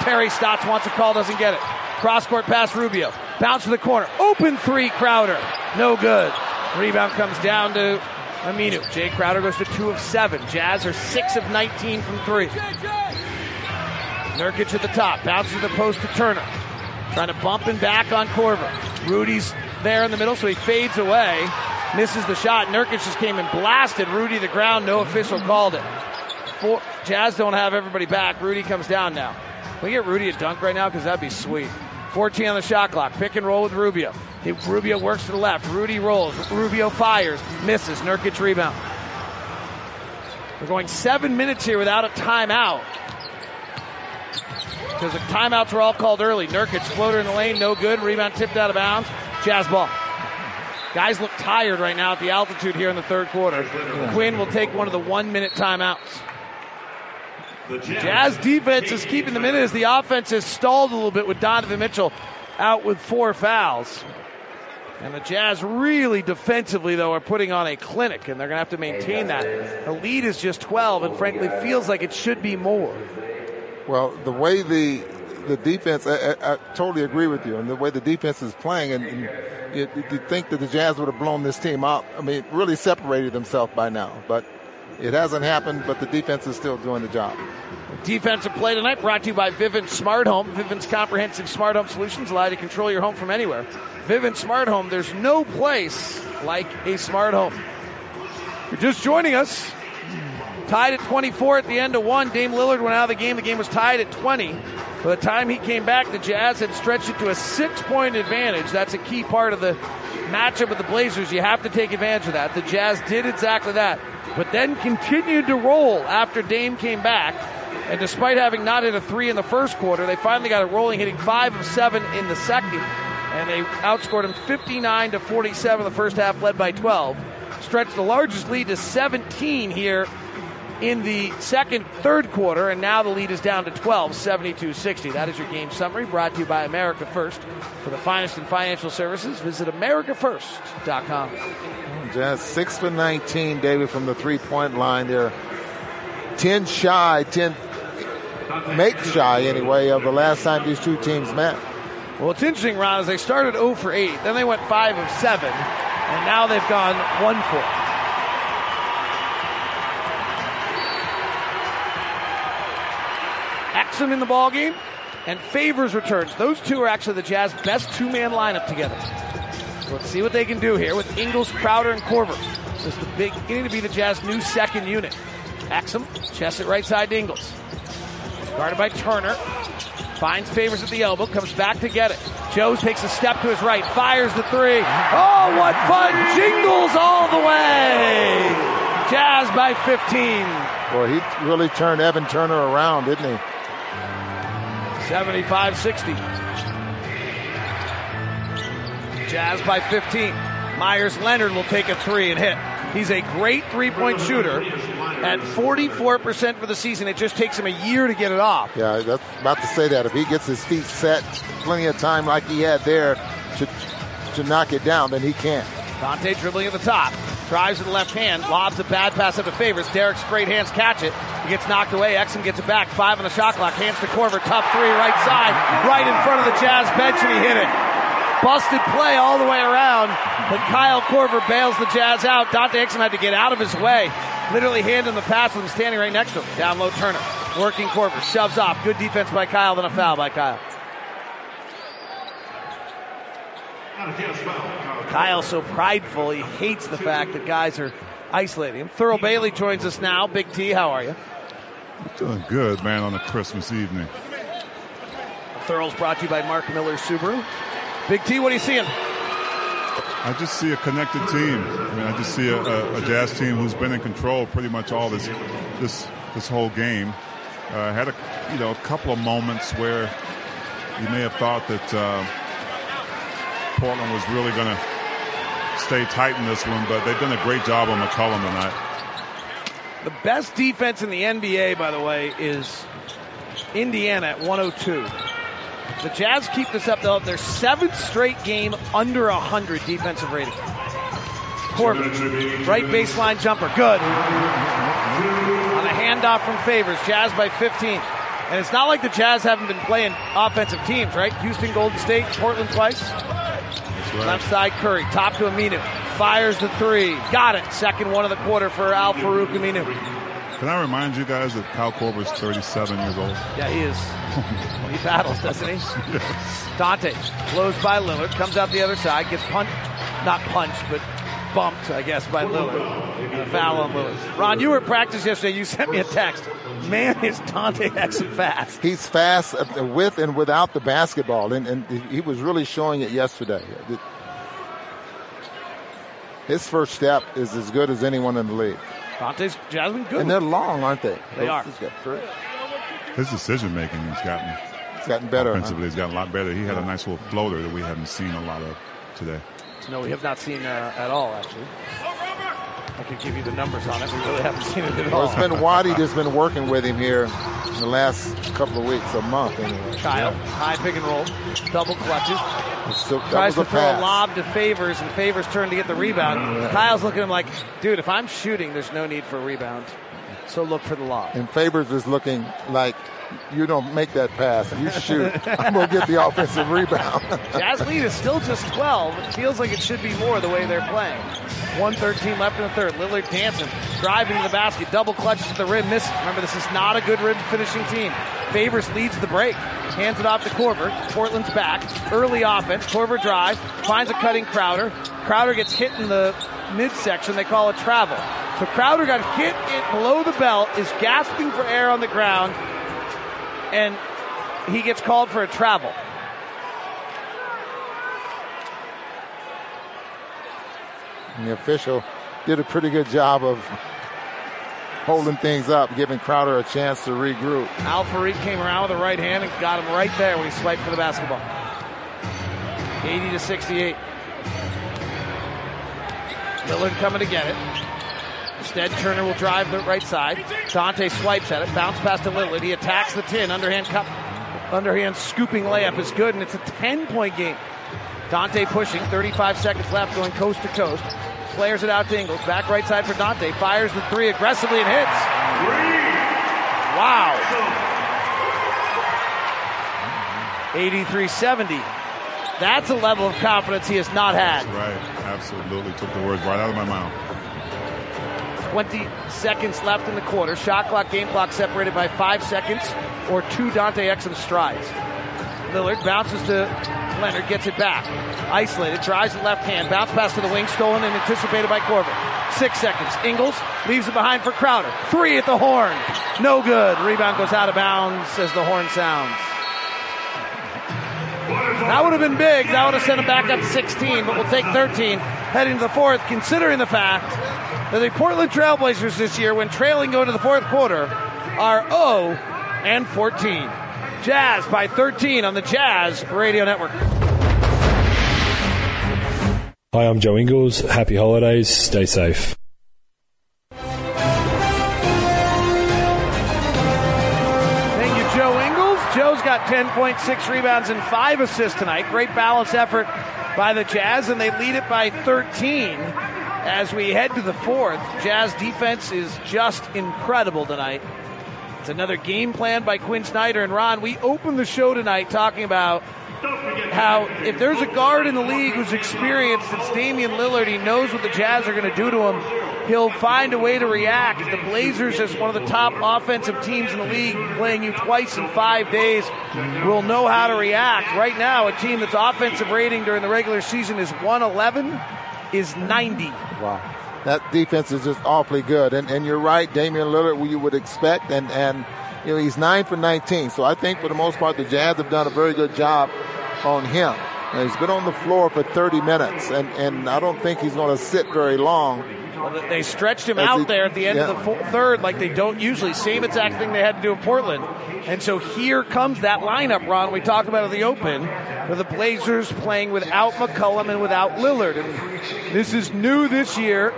Terry Stotts wants a call, doesn't get it. Cross court pass Rubio. Bounce to the corner. Open three, Crowder. No good. Rebound comes down to Aminu. Jae Crowder goes to two of seven. Jazz are six of 19 from three. Nurkic at the top. Bounces to the post to Turner. Trying to bump and back on Korver. Rudy's there in the middle, so he fades away. Misses the shot. Nurkic just came and blasted Rudy to the ground. No official called it. Four, Jazz don't have everybody back. Rudy comes down now. We get Rudy a dunk right now? Because that'd be sweet. 14 on the shot clock. Pick and roll with Rubio. He- Rubio works to the left. Rudy rolls. Rubio fires. Misses. Nurkic rebound. We're going seven minutes here without a timeout. Because the timeouts were all called early. Nurkic floater in the lane, no good. Rebound tipped out of bounds. Jazz ball. Guys look tired right now at the altitude here in the third quarter. Quin will take one of the one minute timeouts. Jazz defense is keeping them in as the offense has stalled a little bit with Donovan Mitchell out with four fouls. And the Jazz really defensively, though, are putting on a clinic, and they're going to have to maintain that. The lead is just 12, and frankly, feels like it should be more. Well, the way the the defense, I, I, I totally agree with you, and the way the defense is playing, and, and you, you think that the Jazz would have blown this team out. I mean, really separated themselves by now, but it hasn't happened. But the defense is still doing the job. Defensive play tonight brought to you by Vivint Smart Home. Vivint's comprehensive smart home solutions allow you to control your home from anywhere. Vivint Smart Home, there's no place like a smart home. You're just joining us, tied at 24 at the end of one. Dame Lillard went out of the game. The game was tied at 20. By the time he came back, the Jazz had stretched it to a six point advantage. That's a key part of the matchup with the Blazers. You have to take advantage of that. The Jazz did exactly that, but then continued to roll after Dame came back. And despite having not hit a three in the first quarter, they finally got it rolling, hitting five of seven in the second. and they outscored them 59 to 47 the first half, led by 12. Stretched the largest lead to 17 here in the second, third quarter, and now the lead is down to 12, 72 60. That is your game summary brought to you by America First. For the finest in financial services, visit AmericaFirst.com. Jazz 6 for 19, David, from the three point line. They're 10 shy, 10 make shy anyway, of the last time these two teams met. Well, it's interesting, Ron, as they started 0 for 8, then they went 5 of 7, and now they've gone 1 for. In the ball game, and Favors returns. Those two are actually the Jazz best two-man lineup together. So let's see what they can do here with Ingles, Crowder, and Korver. This is the big beginning to be the Jazz new second unit. Exum, chest it right side to Ingles. Guarded by Turner. Finds Favors at the elbow, comes back to get it. Joe takes a step to his right, fires the three. Oh, what fun! Jingles all the way! Jazz by 15. Boy, he really turned Evan Turner around, didn't he? 75 60. Jazz by 15. Meyers Leonard will take a three and hit. He's a great three point shooter at 44% for the season. It just takes him a year to get it off. Yeah, that's about to say that. If he gets his feet set, plenty of time like he had there to, to knock it down, then he can. Dante dribbling at the top. Drives with the left hand, lobs a bad pass up to Favors. Derek's great hands catch it. He gets knocked away. Exum gets it back. Five on the shot clock. Hands to Korver. Tough three, right side, right in front of the Jazz bench, and he hit it. Busted play all the way around, but Kyle Korver bails the Jazz out. Dante Exum had to get out of his way. Literally hand him the pass with him standing right next to him. Down low Turner. Working Korver. Shoves off. Good defense by Kyle, then a foul by Kyle. Kyle so prideful, he hates the fact that guys are isolating him. Thurl Bailey joins us now. Big T, how are you? Doing good, man, on a Christmas evening. Thurl's brought to you by Mark Miller Subaru. Big T, what are you seeing? I just see a connected team. I mean, I just see a, a, a Jazz team who's been in control pretty much all this this this whole game. Uh, had a you know a couple of moments where you may have thought that uh, Portland was really going to stay tight in this one, but they've done a great job on McCollum tonight. The best defense in the NBA, by the way, is Indiana at 102. The Jazz keep this up. They'll have their seventh straight game under 100 defensive rating. Corbin, right baseline jumper, good. On a handoff from Favors, Jazz by 15. And it's not like the Jazz haven't been playing offensive teams, right? Houston, Golden State, Portland twice. Right. Left side Curry, top to Aminu, fires the three, got it. Second one of the quarter for Al-Farouq Aminu. Can I remind you guys that Kyle is 37 years old? Yeah, he is. Well, he battles, doesn't he? Dante blows by Lillard, comes out the other side, gets punched, not punched, but bumped, I guess, by Lillard. And a foul on Lillard. Ron, you were at practice yesterday. You sent me a text. Man, is Dante Exum fast. He's fast with and without the basketball, and, and he was really showing it yesterday. His first step is as good as anyone in the league. Dante's Jasmine good. And they're long, aren't they? They are. His decision making has gotten it's gotten better. Offensively, huh? it's gotten a lot better. He had a nice little floater that we haven't seen a lot of today. No, we have not seen uh, at all, actually. I could give you the numbers on it. We really haven't seen it at all. Well, it's been Waddy that's been working with him here in the last couple of weeks, a month anyway. Kyle, high pick and roll, double clutches. Tries to a throw pass. a lob to Favors, and Favors turn to get the rebound. Kyle's looking at him like, dude, if I'm shooting, there's no need for a rebound. So look for the lob. And Favors is looking like you don't make that pass. You shoot. I'm gonna get the offensive rebound. Jazz lead is still just 12. It feels like it should be more the way they're playing. 113 left in the third. Lillard dancing, driving to the basket, double clutches at the rim, misses. Remember, this is not a good rim finishing team. Favors leads the break, hands it off to Korver. Portland's back, early offense. Korver drives, finds a cutting Crowder. Crowder gets hit in the midsection. They call it travel. So Crowder got hit below the belt, is gasping for air on the ground, and he gets called for a travel. And the official did a pretty good job of holding things up, giving Crowder a chance to regroup. Al Farid came around with the right hand and got him right there when he swiped for the basketball. 80 to 68. Lillard coming to get it. Instead, Turner will drive the right side. Dante swipes at it, bounce past to Lillard. He attacks the tin. Underhand cup, underhand scooping layup is good, and it's a 10 point game. Dante pushing, 35 seconds left, going coast to coast. Flares it out to Ingles. Back right side for Dante. Fires the three aggressively and hits. Wow. 83 70. That's a level of confidence he has not had. Right, absolutely. Took the words right out of my mouth. 20 seconds left in the quarter. Shot clock, game clock separated by five seconds or two Dante Exum strides. Lillard bounces to Leonard, gets it back. Isolated, drives the left hand, bounce pass to the wing, stolen and anticipated by Korver. Six seconds. Ingles leaves it behind for Crowder. Three at the horn. No good. Rebound goes out of bounds as the horn sounds. That would have been big. That would have sent him back up to 16, but we'll take 13 heading to the fourth, considering the fact that the Portland Trailblazers this year, when trailing going to the fourth quarter, are 0 and 14. Jazz by 13 on the Jazz Radio Network. Hi, I'm Joe Ingles. Happy holidays. Stay safe. Thank you, Joe Ingles. Joe's got 10.6 rebounds and 5 assists tonight. Great balance effort by the Jazz, and they lead it by 13 as we head to the fourth. Jazz defense is just incredible tonight. It's another game plan by Quin Snyder and Ron. We opened the show tonight talking about how if there's a guard in the league who's experienced, it's Damian Lillard. He knows what the Jazz are going to do to him. He'll find a way to react. The Blazers, as one of the top offensive teams in the league, playing you twice in five days, will know how to react. Right now, a team that's offensive rating during the regular season is 111 is 90. Wow. That defense is just awfully good. And, and you're right, Damian Lillard, you would expect. And, and, you know, he's 9 for 19. So I think for the most part, the Jazz have done a very good job on him. He's been on the floor for 30 minutes, and, and I don't think he's going to sit very long. They stretched him As out he- there at the end yeah. of the third like they don't usually. Same exact thing they had to do in Portland. And so here comes that lineup, Ron, we talked about at the Open, where the Blazers playing without McCollum and without Lillard. And this is new this year.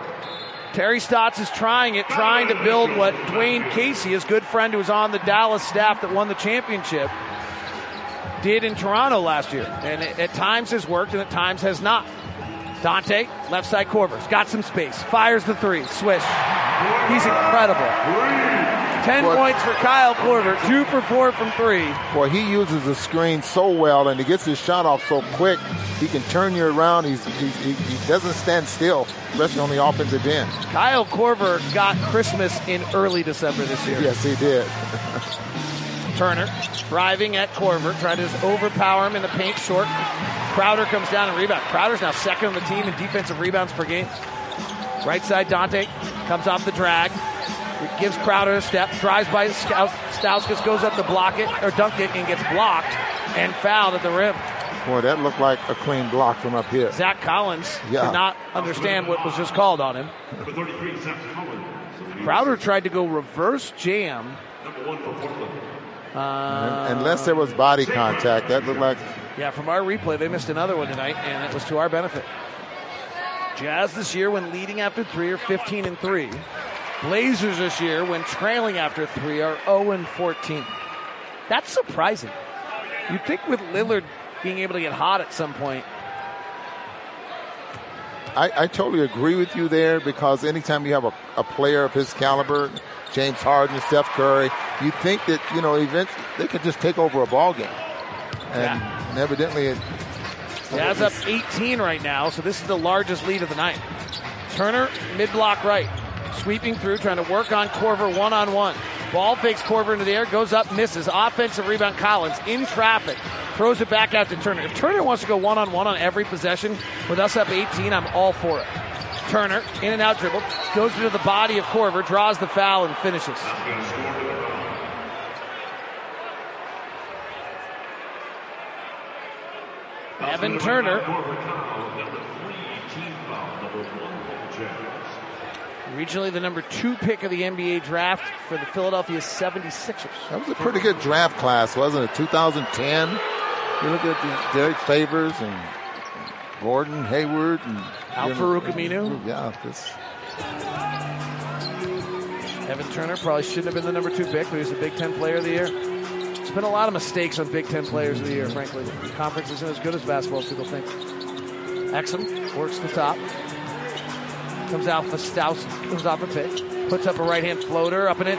Terry Stotts is trying it, trying to build what Dwane Casey, his good friend who was on the Dallas staff that won the championship, did in Toronto last year. And at times has worked and at times has not. Dante, left side Korver's, got some space, fires the three, swish. He's incredible. Ten points for Kyle Korver, two for four from three. Boy, he uses the screen so well, and he gets his shot off so quick. He can turn you around. He's, he's, he, he doesn't stand still, especially on the offensive end. Kyle Korver got Christmas in early December this year. Yes, he did. Turner driving at Korver, trying to just overpower him in the paint short. Crowder comes down and rebound. Crowder's now second on the team in defensive rebounds per game. Right side, Dante comes off the drag. It Gives Crowder a step, drives by Scout- Stauskas, goes up to block it, or dunk it, and gets blocked and fouled at the rim. Boy, that looked like a clean block from up here. Zach Collins Yeah. did not understand what was just called on him. Number 33, Zach Collins. Crowder tried to go reverse jam. Number one for Portland. Uh, Unless there was body contact, that looked like Yeah, from our replay, they missed another one tonight, and it was to our benefit. Jazz this year, when leading after three, are 15 and three. Blazers this year, when trailing after three, are 0 and 14. That's surprising. You'd think with Lillard being able to get hot at some point, I, I totally agree with you there because anytime you have a, a player of his caliber, James Harden, Steph Curry, you think that you know eventually they could just take over a ball game, and, and evidently it. Jazz up 18 right now, so this is the largest lead of the night. Turner, mid block right. Sweeping through, trying to work on Korver one on one. Ball fakes Korver into the air, goes up, misses. Offensive rebound, Collins in traffic. Throws it back out to Turner. If Turner wants to go one on one on every possession with us up 18, I'm all for it. Turner, in and out dribble, goes into the body of Korver, draws the foul, and finishes. Evan Turner Regionally, the number two pick of the NBA draft for the Philadelphia 76ers. That was a pretty good draft class, wasn't it? 2010. You look at the Derrick Favors and Gordon, Hayward, and Al-Farouq Aminu. Yeah, this. Evan Turner probably shouldn't have been the number two pick, but he was the Big Ten Player of the Year. There's been a lot of mistakes on Big Ten Players of the Year, frankly. The conference isn't as good as basketball as people think. Exum works the top. Comes out for Staus, comes off a pitch. Puts up a right hand floater up in it.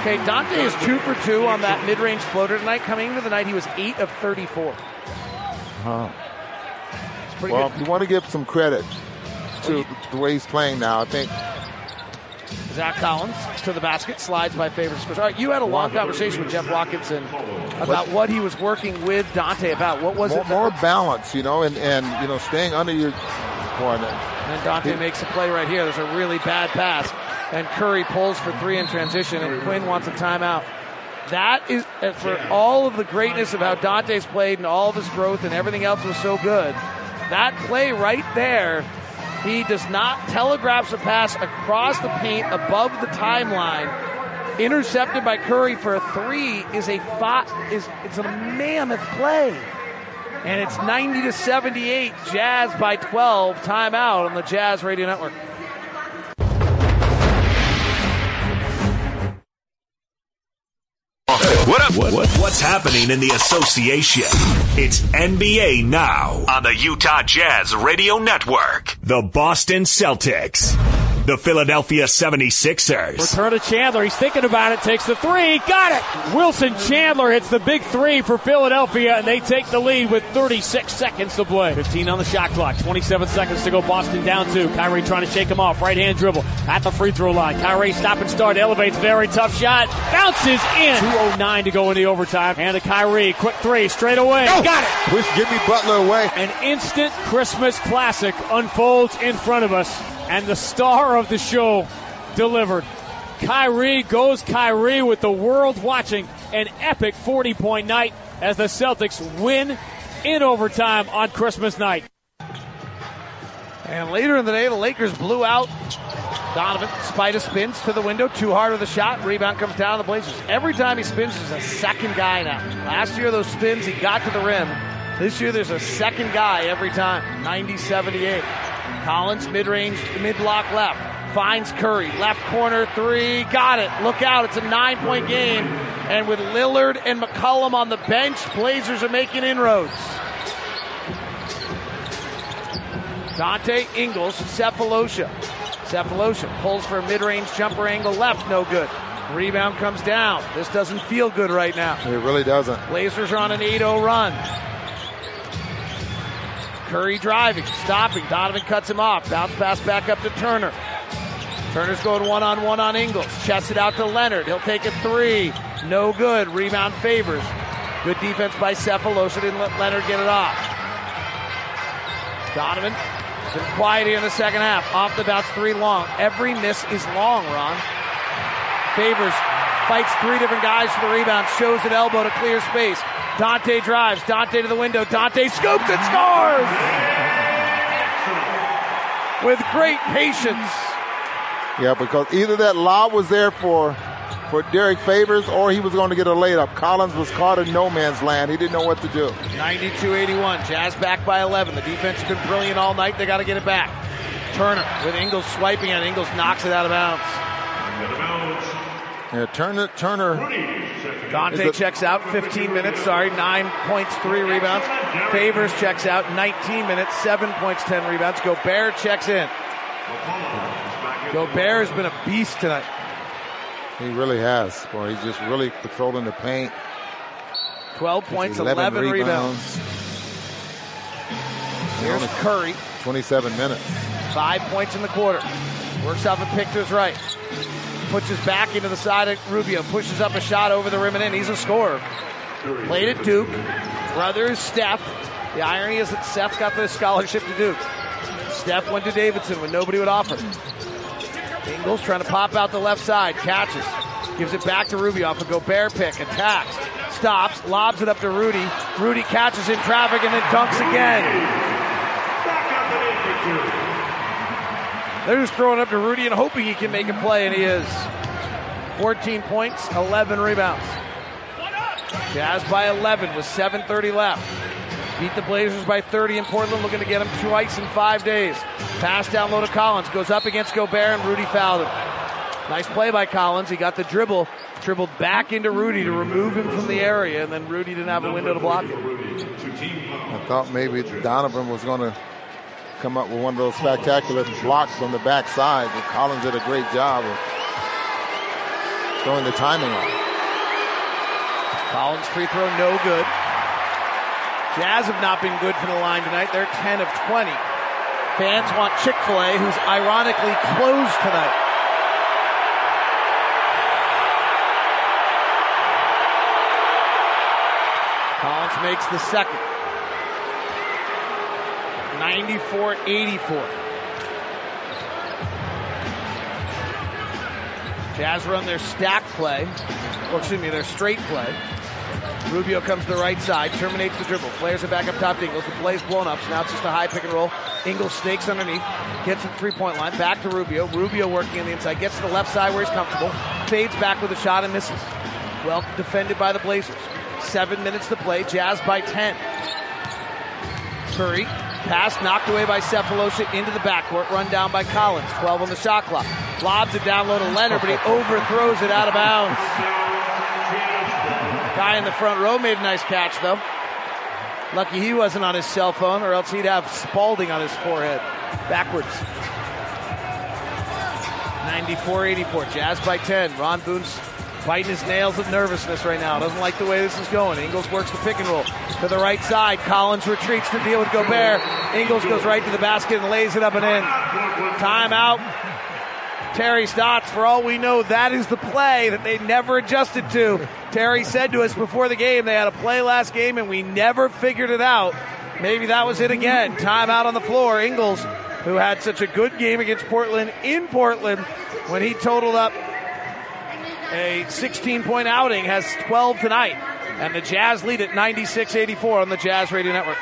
Okay, Dante is two for two on that mid range floater tonight. Coming into the night, he was eight of 34. Huh. Pretty well, good. you want to give some credit to the way he's playing now. I think Zach Collins to the basket, slides by Favors. Scores. All right, you had a long conversation with Jeff Watkinson about what he was working with Dante about. What was more, it? more balance, you know, and, and you know, staying under your corner. And Dante makes a play right here. There's a really bad pass. And Curry pulls for three in transition, and Quin wants a timeout. That is, uh, for all of the greatness of how Dante's played and all of his growth and everything else was so good, that play right there, he does not telegraphs a pass across the paint above the timeline, intercepted by Curry for a three is a fi- is it's a mammoth play. And it's 90 to 78, Jazz by 12, timeout on the Jazz Radio Network. What up? What, what, what's happening in the association? It's NBA Now on the Utah Jazz Radio Network. The Boston Celtics. The Philadelphia 76ers. Return to Chandler. He's thinking about it. Takes the three. Got it. Wilson Chandler hits the big three for Philadelphia, and they take the lead with 36 seconds to play. 15 on the shot clock. 27 seconds to go. Boston down two. Kyrie trying to shake him off. Right hand dribble at the free throw line. Kyrie stop and start. Elevates. Very tough shot. Bounces in. 209 to go in the overtime. And to Kyrie. Quick three. Straight away. Got it. Push Jimmy Butler away. An instant Christmas classic unfolds in front of us, and the star of the show delivered. Kyrie goes Kyrie with the world watching an epic 40 point night as the Celtics win in overtime on Christmas night. And later in the day, the Lakers blew out Donovan. Spida spins to the window, too hard with the shot. Rebound comes down to the Blazers. Every time he spins, there's a second guy now. Last year, those spins, he got to the rim. This year, there's a second guy every time. 90 78. Collins, mid range, mid block left. Finds Curry. Left corner three. Got it. Look out. It's a nine point game. And with Lillard and McCollum on the bench, Blazers are making inroads. Dante Ingles, Sefolosha. Sefolosha pulls for a mid range jumper angle left. No good. Rebound comes down. This doesn't feel good right now. It really doesn't. Blazers are on an 8 0 run. Curry driving, stopping. Donovan cuts him off. Bounce pass back up to Turner. Turner's going one on one on Ingles. Chests it out to Leonard. He'll take a three. No good. Rebound favors. Good defense by Sefolosha. Didn't let Leonard get it off. Donovan been quiet here in the second half. Off the bounce, three long. Every miss is long, Ron. Favors fights three different guys for the rebound. Shows an elbow to clear space. Dante drives. Dante to the window. Dante scoops and scores! With great patience. Yeah, because either that lob was there for for Derrick Favors or he was going to get a layup. Collins was caught in no man's land. He didn't know what to do. 92-81. Jazz back by 11. The defense has been brilliant all night. They got to get it back. Turner with Ingles swiping and Ingles knocks it out of bounds. Yeah, Turner Turner Dante checks out 15 minutes, sorry, 9 points, 3 rebounds. Favors checks out 19 minutes, 7 points, 10 rebounds. Gobert checks in. Gobert has been a beast tonight. He really has. Boy, he's just really patrolling the paint. 12 points, 11, rebounds. Here's Curry, 27 minutes. 5 points in the quarter. Works off a pick to his right. Puts his back into the side of Rubio. Pushes up a shot over the rim and in. He's a scorer. Played at Duke. Brother is Steph. The irony is that Seth got the scholarship to Duke. Steph went to Davidson when nobody would offer. Ingles trying to pop out the left side. Catches. Gives it back to Rubio off a Gobert pick. Attacks. Stops. Lobs it up to Rudy. Rudy catches in traffic and then dunks again. They're just throwing up to Rudy and hoping he can make a play, and he is. 14 points, 11 rebounds. Jazz by 11 with 7.30 left. Beat the Blazers by 30 in Portland, looking to get them twice in five days. Pass down low to Collins, goes up against Gobert, and Rudy fouled him. Nice play by Collins. He got the dribble, dribbled back into Rudy to remove him from the area, and then Rudy didn't have a window to block it. I thought maybe Donovan was going to come up with one of those spectacular blocks from the backside, but Collins did a great job of throwing the timing on. Collins free throw no good. Jazz have not been good from the line tonight. They're 10 of 20. Fans want Chick fil A, who's ironically closed tonight. Collins makes the second. 94 84. Jazz run their stack play, or excuse me, their straight play. Rubio comes to the right side, terminates the dribble, flares it back up top to Ingles. The play's blown up, so now it's just a high pick and roll. Ingles snakes underneath, gets the three point line, back to Rubio. Rubio working on the inside, gets to the left side where he's comfortable, fades back with a shot and misses. Well defended by the Blazers. Seven minutes to play, Jazz by 10. Curry, pass knocked away by Sefolosha into the backcourt, run down by Collins. 12 on the shot clock. Lobs it down low to Leonard, but he overthrows it out of bounds. Guy in the front row made a nice catch, though. Lucky he wasn't on his cell phone, or else he'd have Spalding on his forehead. Backwards. 94 84. Jazz by 10. Ron Boone's biting his nails of nervousness right now. Doesn't like the way this is going. Ingles works the pick and roll to the right side. Collins retreats to deal with Gobert. Ingles goes right to the basket and lays it up and in. Timeout. Terry Stotts, for all we know, that is the play that they never adjusted to. Terry said to us before the game they had a play last game and we never figured it out. Maybe that was it again. Timeout on the floor. Ingles, who had such a good game against Portland in Portland when he totaled up a 16 point outing, has 12 tonight. And the Jazz lead at 96 84 on the Jazz Radio Network.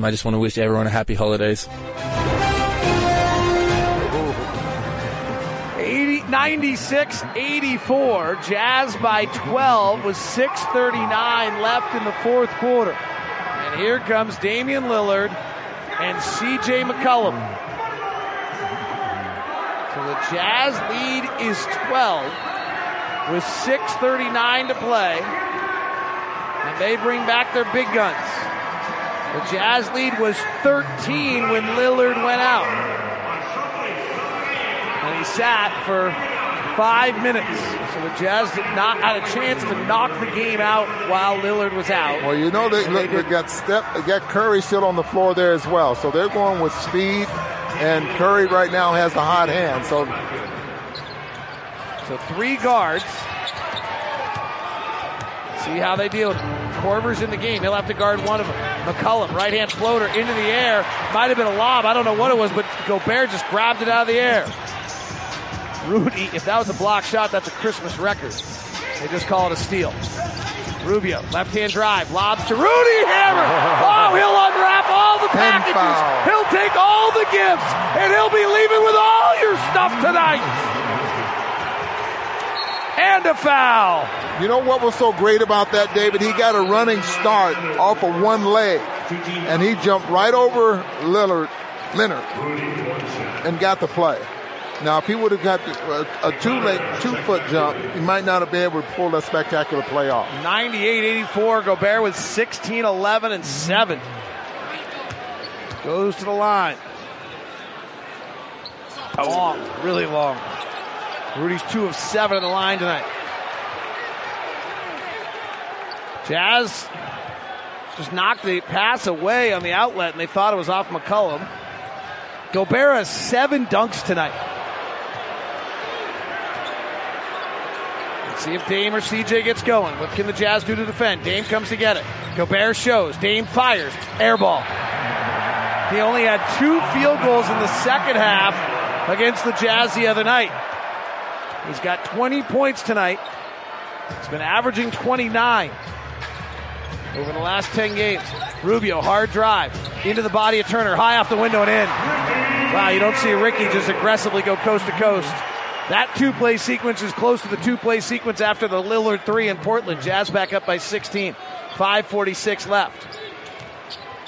I just want to wish everyone a happy holidays. 80, 96 84. Jazz by 12 with 6.39 left in the fourth quarter. And here comes Damian Lillard and CJ McCollum. So the Jazz lead is 12 with 6.39 to play. And they bring back their big guns. The Jazz lead was 13 when Lillard went out. And he sat for five minutes. So the Jazz did not had a chance to knock the game out while Lillard was out. Well, you know they, look, they got step, they got Curry still on the floor there as well. So they're going with speed, and Curry right now has the hot hand. So, so three guards. See how they deal. Korver's in the game. He'll have to guard one of them. McCollum, right hand floater into the air. Might have been a lob. I don't know what it was, but Gobert just grabbed it out of the air. Rudy, if that was a block shot, that's a Christmas record. They just call it a steal. Rubio, left hand drive, lobs to Rudy Hammer. Oh, he'll unwrap all the packages. He'll take all the gifts, and he'll be leaving with all your stuff tonight. And a foul. You know what was so great about that, David? He got a running start off of one leg, and he jumped right over Lillard, Leonard, and got the play. Now, if he would have got a, uh, a two leg, two foot jump, he might not have been able to pull that spectacular play off. 98 84. Gobert with 16, 11, and 7. Goes to the line. Long, really long. Rudy's two of seven in the line tonight. Jazz just knocked the pass away on the outlet, and they thought it was off McCollum. Gobert has seven dunks tonight. See if Dame or CJ gets going. What can the Jazz do to defend? Dame comes to get it. Gobert shows. Dame fires. Air ball. He only had two field goals in the second half against the Jazz the other night. He's got 20 points tonight. He's been averaging 29 over the last 10 games. Rubio, hard drive into the body of Turner, high off the window and in. Wow, you don't see Ricky just aggressively go coast to coast. That two play sequence is close to the two play sequence after the Lillard three in Portland. Jazz back up by 16. 5.46 left.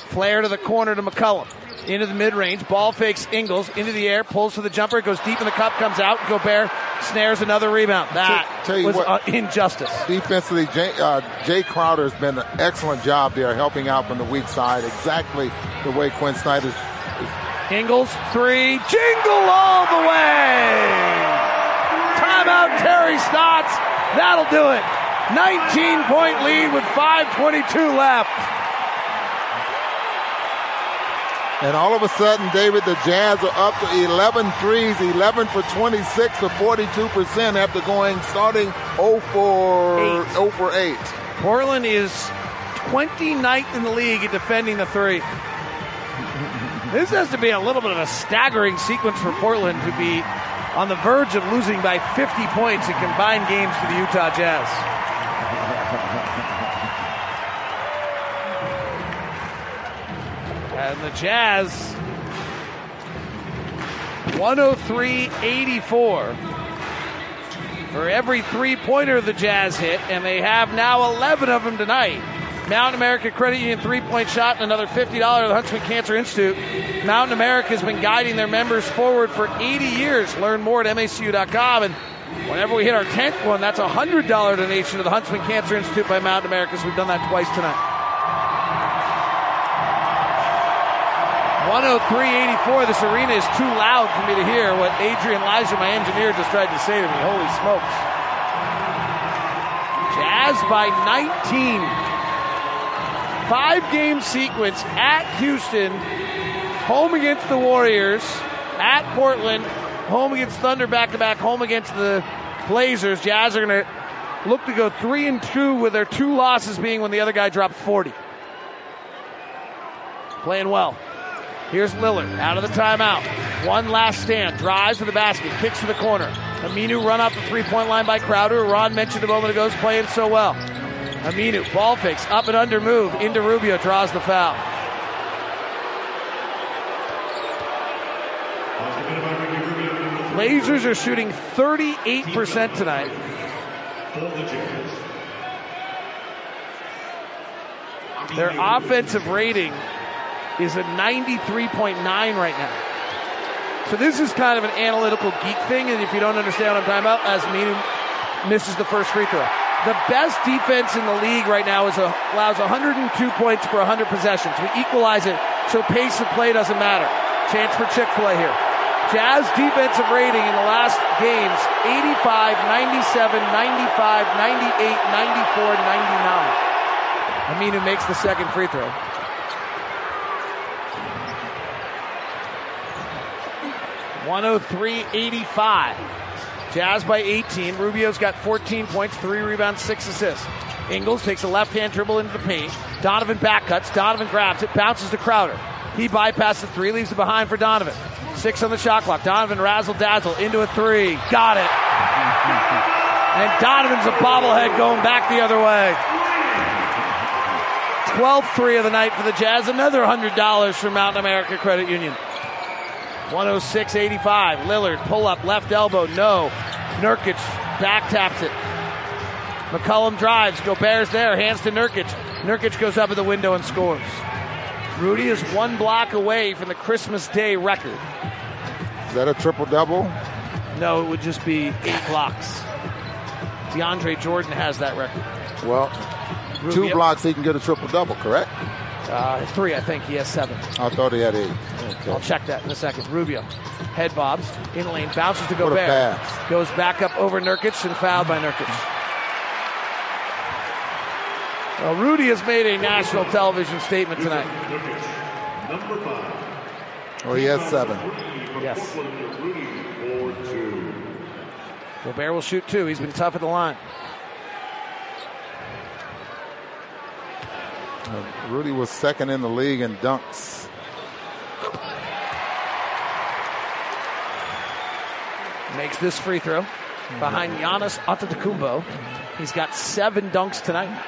Flare to the corner to McCollum. Into the mid range. Ball fakes Ingles. Into the air. Pulls for the jumper. Goes deep in the cup. Comes out. Gobert snares another rebound. That Tell you was what, injustice. Defensively, Jae, uh, Jae Crowder has been an excellent job there, helping out from the weak side, exactly the way Quin Snyder. is. Ingles, three. Jingle all the way. Timeout, Terry Stotts. That'll do it. 19 point lead with 5.22 left. And all of a sudden, David, the Jazz are up to 11 threes, 11 for 26 to 42% after going starting 0 for, Eight. 0 for 8. Portland is 29th in the league at defending the three. This has to be a little bit of a staggering sequence for Portland to be on the verge of losing by 50 points in combined games to the Utah Jazz. And the Jazz 103 84 for every three pointer the Jazz hit, and they have now 11 of them tonight. Mountain America Credit Union three point shot and another $50 to the Huntsman Cancer Institute. Mountain America has been guiding their members forward for 80 years. Learn more at MACU.com. And whenever we hit our 10th one, that's a $100 donation to the Huntsman Cancer Institute by Mountain America. So we've done that twice tonight. 103.84. This arena is too loud for me to hear what Adrian Lizer, my engineer, just tried to say to me. Holy smokes. Jazz by 19. Five game sequence at Houston, home against the Warriors, at Portland, home against Thunder back to back, home against the Blazers. Jazz are going to look to go three and two with their two losses being when the other guy dropped 40. Playing well. Here's Lillard out of the timeout. One last stand. Drives to the basket. Kicks to the corner. Aminu run off the three point line by Crowder. Ron mentioned a moment ago is playing so well. Aminu ball fakes up and under move into Rubio draws the foul. Blazers are shooting 38% tonight. Their offensive rating is a 93.9 right now. So this is kind of an analytical geek thing, and if you don't understand what I'm talking about, as Aminu misses the first free throw. The best defense in the league right now is a, allows 102 points per 100 possessions. We equalize it so pace of play doesn't matter. Chance for Chick-fil-A here. Jazz defensive rating in the last games 85, 97, 95, 98, 94, 99. Aminu makes the second free throw. One hundred three eighty-five. Jazz by 18. Rubio's got 14 points, three rebounds, six assists. Ingles takes a left-hand dribble into the paint. Donovan back cuts. Donovan grabs it, bounces to Crowder. He bypasses the three, leaves it behind for Donovan. Six on the shot clock. Donovan razzle dazzle into a three. Got it. And Donovan's a bobblehead going back the other way. 12th three of the night for the Jazz. Another $100 from Mountain America Credit Union. 106.85. Lillard pull up left elbow. No. Nurkic back taps it. McCollum drives. Gobert's there. Hands to Nurkic. Nurkic goes up at the window and scores. Rudy is one block away from the Christmas Day record. Is that a triple double? No, it would just be eight blocks. DeAndre Jordan has that record. Well, two blocks, he can get a triple double, correct? Uh, three, I think. He has seven. I thought he had eight. I'll check that in a second. Rubio. Head bobs. In lane. Bounces to Gobert. Goes back up over Nurkic and fouled by Nurkic. Well, Rudy has made a national television statement tonight. Oh, he has seven. Yes. Gobert will shoot two. He's been tough at the line. Uh, Rudy was second in the league in dunks. Makes this free throw behind Giannis Antetokounmpo. He's got seven dunks tonight.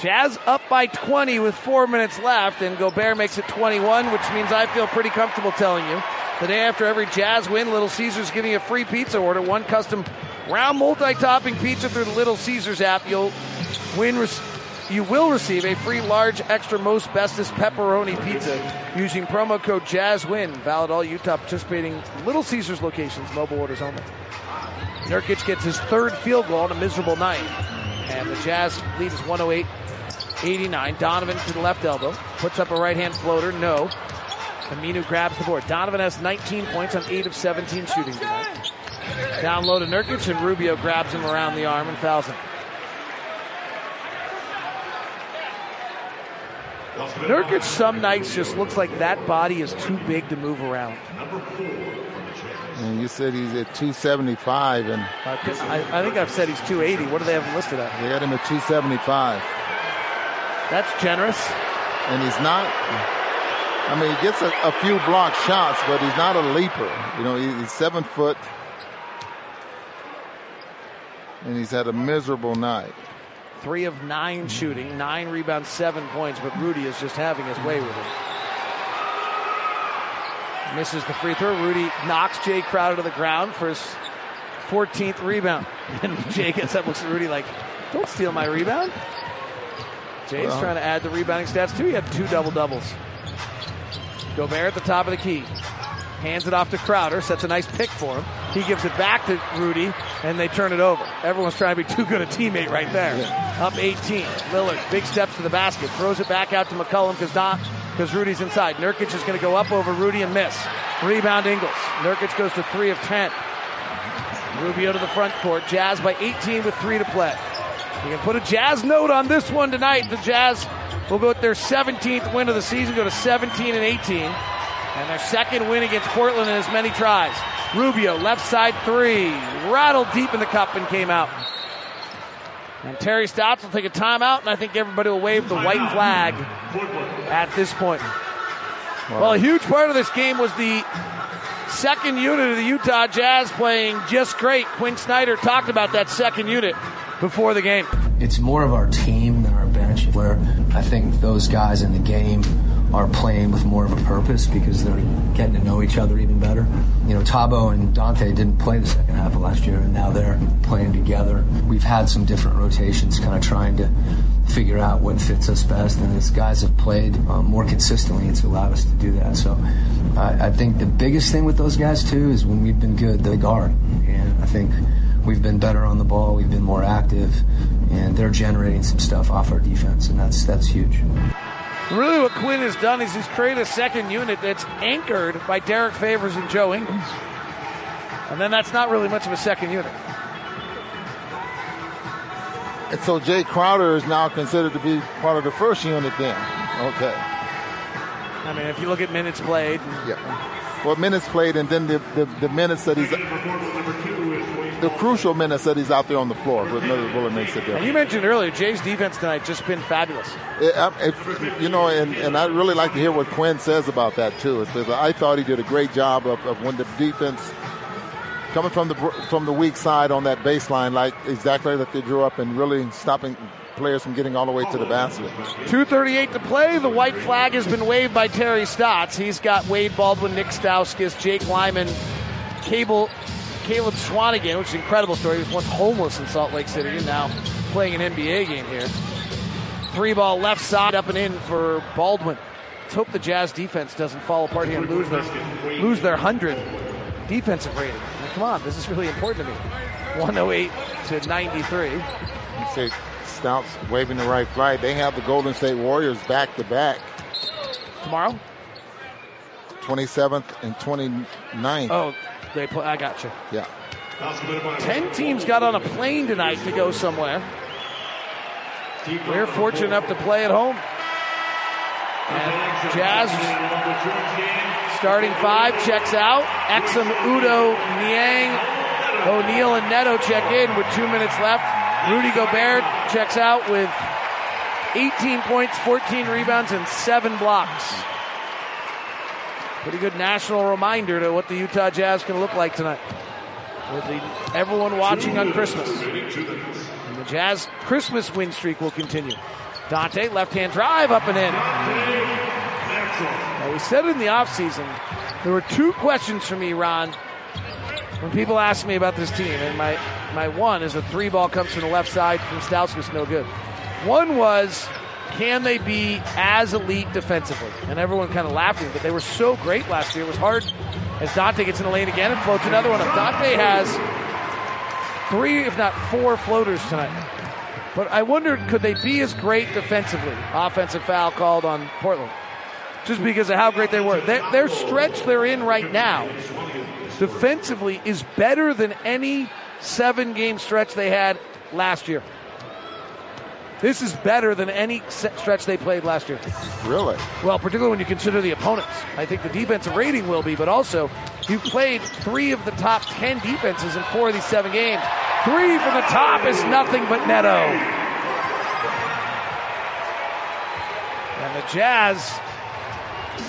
Jazz up by 20 with four minutes left, and Gobert makes it 21, which means I feel pretty comfortable telling you The day after every Jazz win, Little Caesars giving a free pizza order. One custom round multi-topping pizza through the Little Caesars app. You'll win. You will receive a free large extra most bestest pepperoni pizza using promo code JazzWin. Valid all Utah participating Little Caesars locations. Mobile orders only. Nurkic gets his third field goal on a miserable night. And the Jazz lead is 108 89. Donovan to the left elbow. Puts up a right hand floater. No. Aminu grabs the board. Donovan has 19 points on 8 of 17 shooting tonight. Down low to Nurkic, and Rubio grabs him around the arm and fouls him. Nurkic some nights just looks like that body is too big to move around. And you said he's at 275, and I, I think I've said he's 280. What do they have him listed at? they got him at 275. That's generous. And he's not. I mean, he gets a, a few block shots, but he's not a leaper. You know, he, he's seven foot, and he's had a miserable night. Three of nine shooting, nine rebounds, seven points, but Rudy is just having his way with it. Misses the free throw. Rudy knocks Jae Crowder to the ground for his 14th rebound. And Jae gets up, looks at Rudy like, don't steal my rebound. Jae's Well. trying to add the rebounding stats too. He had two double doubles. Gobert at the top of the key. Hands it off to Crowder, sets a nice pick for him. He gives it back to Rudy, and they turn it over. Everyone's trying to be too good a teammate right there. Up 18. Lillard, big steps to the basket, throws it back out to McCollum because because Rudy's inside. Nurkic is going to go up over Rudy and miss. Rebound Ingles. Nurkic goes to three of 10. Rubio to the front court. Jazz by 18 with three to play. You can put a Jazz note on this one tonight. The Jazz will go with their 17th win of the season, go to 17 and 18. And their second win against Portland in as many tries. Rubio, left side three, rattled deep in the cup and came out. And Terry Stotts will take a timeout, and I think everybody will wave the white flag at this point. Well, a huge part of this game was the second unit of the Utah Jazz playing just great. Quin Snyder talked about that second unit before the game. It's more of our team than our bench, where I think those guys in the game are playing with more of a purpose because they're getting to know each other even better. You know, Thabo and Dante didn't play the second half of last year, and now they're playing together. We've had some different rotations, kind of trying to figure out what fits us best, and as guys have played um, more consistently, it's allowed us to do that. So I, I think the biggest thing with those guys, too, is when we've been good, they guard. And I think we've been better on the ball, we've been more active, and they're generating some stuff off our defense, and that's that's huge. Really, what Quin has done is he's created a second unit that's anchored by Derrick Favors and Joe Ingles. And then that's not really much of a second unit. And so Jae Crowder is now considered to be part of the first unit then. Okay. I mean, if you look at minutes played, Yeah. Well, minutes played and then the, the, the minutes that he's the crucial minutes that he's out there on the floor with Miller Willard makes a and you mentioned earlier, Jae's defense tonight just been fabulous. It, I- if, you know, and, and I really like to hear what Quin says about that too. Because I thought he did a great job of, of when the defense coming from the from the weak side on that baseline, like exactly that they drew up, and really stopping players from getting all the way to the basket. 2.38 to play. The white flag has been waved by Terry Stotts. He's got Wade Baldwin, Nick Stauskas, Jake Layman, Cable, Caleb Swanigan, which is an incredible story. He was once homeless in Salt Lake City and now playing an NBA game here. Three ball left side up and in for Baldwin. Let's hope the Jazz defense doesn't fall apart here and lose their, lose their 100 defensive rating. I mean, come on, this is really important to me. 108 to 93. You say Stotts waving the right flag. They have the Golden State Warriors back to back, Tomorrow? 27th and 29th. Oh, they play. I got you. Yeah. Ten teams got on a plane tonight to go somewhere. We're fortunate enough to play at home. And Jazz starting five checks out. Exum, Udoh, Niang, O'Neale, and Neto check in with two minutes left. Rudy Gobert checks out with 18 points, 14 rebounds, and seven blocks. Pretty good national reminder to what the Utah Jazz can look like tonight. With the, everyone watching on Christmas. And the Jazz Christmas win streak will continue. Dante, left hand drive up and in. Now, we said it in the offseason, There were two questions for me, Ron, when people ask me about this team, and my, my one is a three ball comes from the left side from Stauskas, no good. One was, can they be as elite defensively? And everyone kind of laughed at me, but they were so great last year. It was hard as Dante gets in the lane again and floats another one up. Dante has three, if not four, floaters tonight. But I wondered, could they be as great defensively? Offensive foul called on Portland. Just because of how great they were. Their, their stretch they're in right now, defensively, is better than any seven game stretch they had last year. This is better than any stretch they played last year. Really? Well, particularly when you consider the opponents. I think the defensive rating will be, but also you've played three of the top 10 defenses in four of these seven games. Three from the top is nothing but Neto. And the Jazz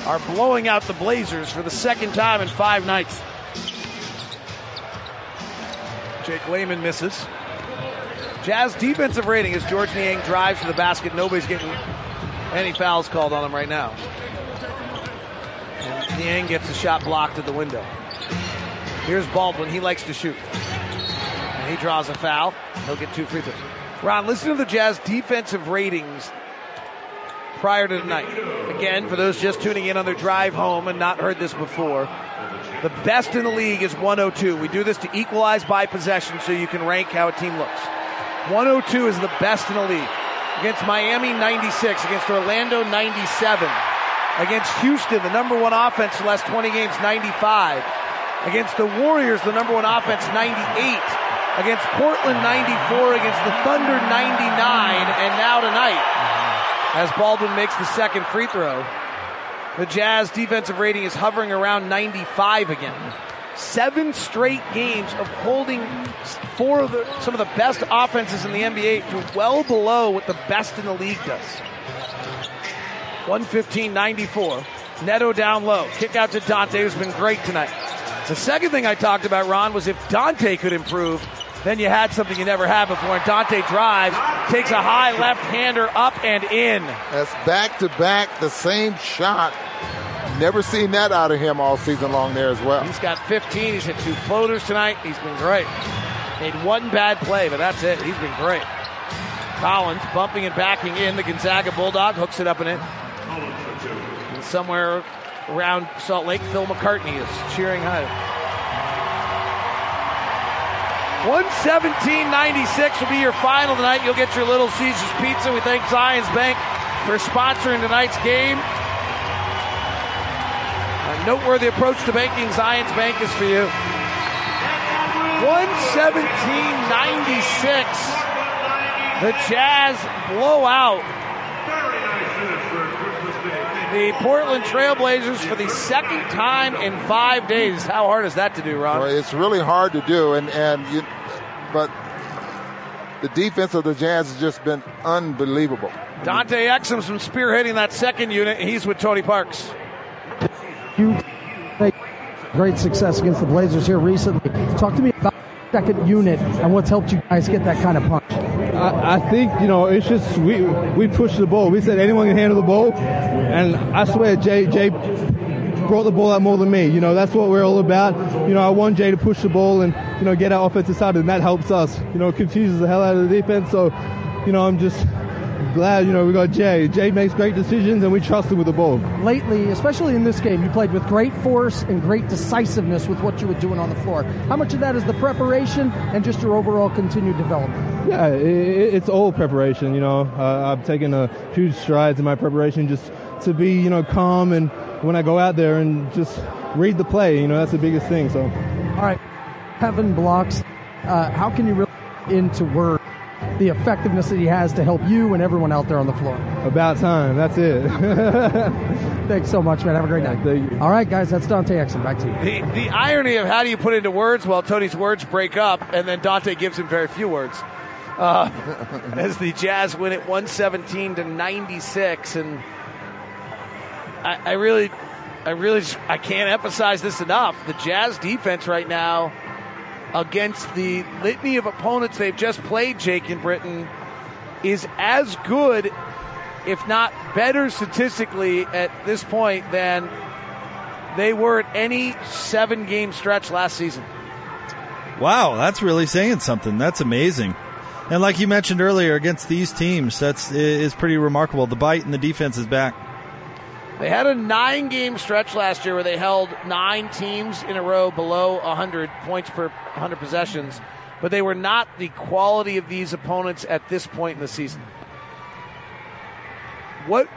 are blowing out the Blazers for the second time in five nights. Jake Layman misses. Jazz defensive rating as Georges Niang drives to the basket. Nobody's getting any fouls called on him right now. And Niang gets the shot blocked at the window. Here's Baldwin. He likes to shoot. And he draws a foul. He'll get two free throws. Ron, listen to the Jazz defensive ratings prior to tonight. Again, for those just tuning in on their drive home and not heard this before, the best in the league is 102. We do this to equalize by possession so you can rank how a team looks. 102 is the best in the league. Against Miami, 96. Against Orlando, 97. Against Houston, the number one offense the last 20 games, 95. Against the Warriors, the number one offense, 98. Against Portland, 94. Against the Thunder, 99. And now tonight, as Baldwin makes the second free throw, the Jazz defensive rating is hovering around 95 again seven straight games of holding four of the some of the best offenses in the NBA to well below what the best in the league does. 115-94. Neto down low. Kick out to Dante, who's been great tonight. The second thing I talked about, Ron, was if Dante could improve, then you had something you never had before. And Dante drives, takes a high left hander up and in. That's back to back, the same shot Never seen that out of him all season long there as well. He's got 15. He's hit two floaters tonight. He's been great. Made one bad play, but that's it. He's been great. Collins bumping and backing in. The Gonzaga Bulldog hooks it up and in. And somewhere around Salt Lake, Phil McCartney is cheering high. 117.96 will be your final tonight. You'll get your Little Caesars pizza. We thank Zions Bank for sponsoring tonight's game. Noteworthy approach to banking Zions Bank is for you. 117.96. The Jazz blow out the Portland Trailblazers for the second time in five days. How hard is that to do, Ron? Well, it's really hard to do, and and you, but the defense of the Jazz has just been unbelievable. Dante Exum's been spearheading that second unit. He's with Tony Parks. You great success against the Blazers here recently. Talk to me about second unit and what's helped you guys get that kind of punch. I, I, think you know it's just we we pushed the ball. We said anyone can handle the ball, and I swear Jae Jae brought the ball out more than me. You know that's what we're all about. You know I want Jae to push the ball and you know get our offensive side, and that helps us. You know it confuses the hell out of the defense. So you know I'm just glad, you know, we got Jae. Jae makes great decisions, and we trust him with the ball. Lately, especially in this game, you played with great force and great decisiveness with what you were doing on the floor. How much of that is the preparation and just your overall continued development? Yeah, it, it's all preparation. You know, uh, I've taken a huge strides in my preparation just to be, you know, calm and when I go out there and just read the play. You know, that's the biggest thing. So, all right, Kevin blocks. Uh, how can you really into word the effectiveness that he has to help you and everyone out there on the floor. About time. That's it. Thanks so much, man. Have a great night. Thank you. All right, guys, that's Dante Exum. Back to you. The, the irony of how do you put into words? Well, Tony's words break up, and then Dante gives him very few words. Uh, as the Jazz win it 117 to 96, and I, I really, I really, just, I can't emphasize this enough. The Jazz defense right now against the litany of opponents they've just played, Jake and Britton, is as good, if not better statistically at this point than they were at any seven game stretch last season. Wow, that's really saying something. That's amazing. And like you mentioned earlier, against these teams, that's is pretty remarkable. The bite and the defense is back. They had a nine game stretch last year where they held nine teams in a row below 100 points per 100 possessions, but they were not the quality of these opponents at this point in the season. What,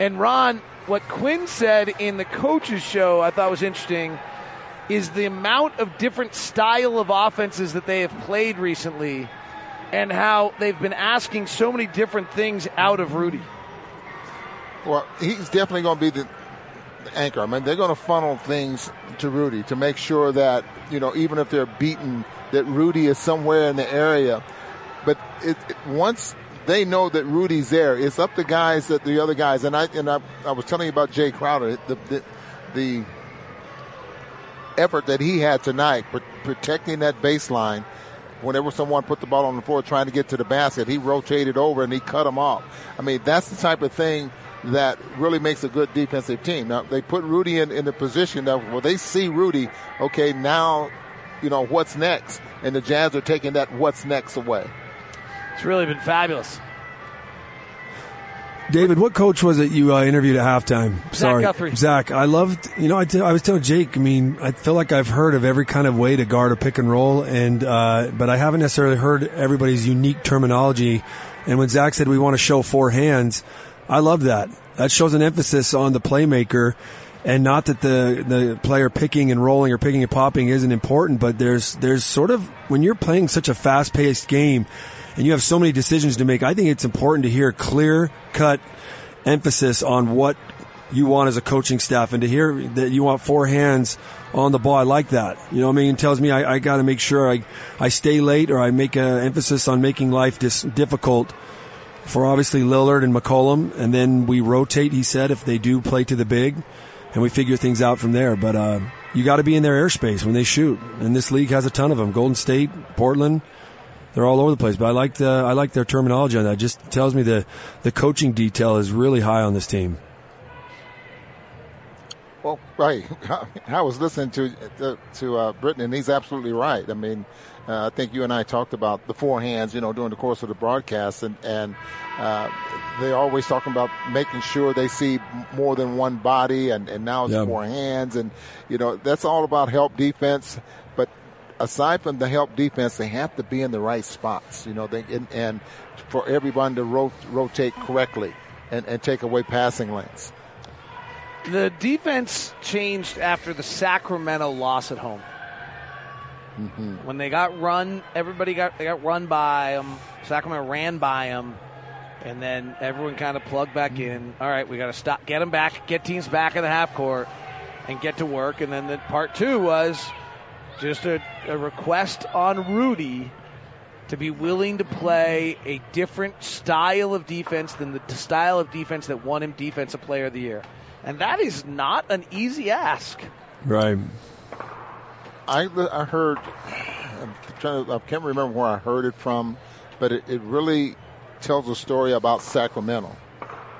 and Ron, what Quin said in the coaches show I thought was interesting is the amount of different style of offenses that they have played recently and how they've been asking so many different things out of Rudy. Well, he's definitely going to be the, anchor. I mean, they're going to funnel things to Rudy to make sure that, you know, even if they're beaten, that Rudy is somewhere in the area. But it, it, once they know that Rudy's there, it's up to guys that the other guys. And I and I, I was telling you about Jae Crowder, the, the, the effort that he had tonight, protecting that baseline. Whenever someone put the ball on the floor trying to get to the basket, he rotated over and he cut him off. I mean, that's the type of thing that really makes a good defensive team. Now they put Rudy in, in the position that well they see Rudy, okay, now you know what's next. And the Jazz are taking that what's next away. It's really been fabulous. David, what coach was it you uh, interviewed at halftime? Zach Sorry, Guthrie. Zach. I loved. You know, I, t- I was telling Jake. I mean, I feel like I've heard of every kind of way to guard a pick and roll, and uh, but I haven't necessarily heard everybody's unique terminology. And when Zach said we want to show four hands, I love that. That shows an emphasis on the playmaker, and not that the the player picking and rolling or picking and popping isn't important. But there's there's sort of when you're playing such a fast paced game and you have so many decisions to make, I think it's important to hear clear cut emphasis on what you want as a coaching staff and to hear that you want four hands on the ball. I like that. You know what I mean? It tells me I, I got to make sure I, I stay late or I make an emphasis on making life dis- difficult for obviously Lillard and McCollum. And then we rotate, he said, if they do play to the big and we figure things out from there. But, uh, you got to be in their airspace when they shoot. And this league has a ton of them. Golden State, Portland, they're all over the place. But I like the, I like their terminology on that. It just tells me the the coaching detail is really high on this team. Well, right. I was listening to to, to uh, Britton, and he's absolutely right. I mean, uh, I think you and I talked about the four hands, you know, during the course of the broadcast, and and uh, they're always talking about making sure they see more than one body, and and now it's Yeah. four hands, and you know that's all about help defense. But aside from the help defense, they have to be in the right spots, you know, they, and, and for everyone to ro- rotate correctly and, and take away passing lanes. The defense changed after the Sacramento loss at home. Mm-hmm. When they got run, everybody got they got run by them. Sacramento ran by them, and then everyone kind of plugged back in. All right, we got to stop, get them back, get teams back in the half court, and get to work. And then the part two was just a, a request on Rudy to be willing to play a different style of defense than the style of defense that won him Defensive Player of the Year. And that is not an easy ask. Right. I, I heard, I'm trying to, I can't remember where I heard it from, but it, it really tells a story about Sacramento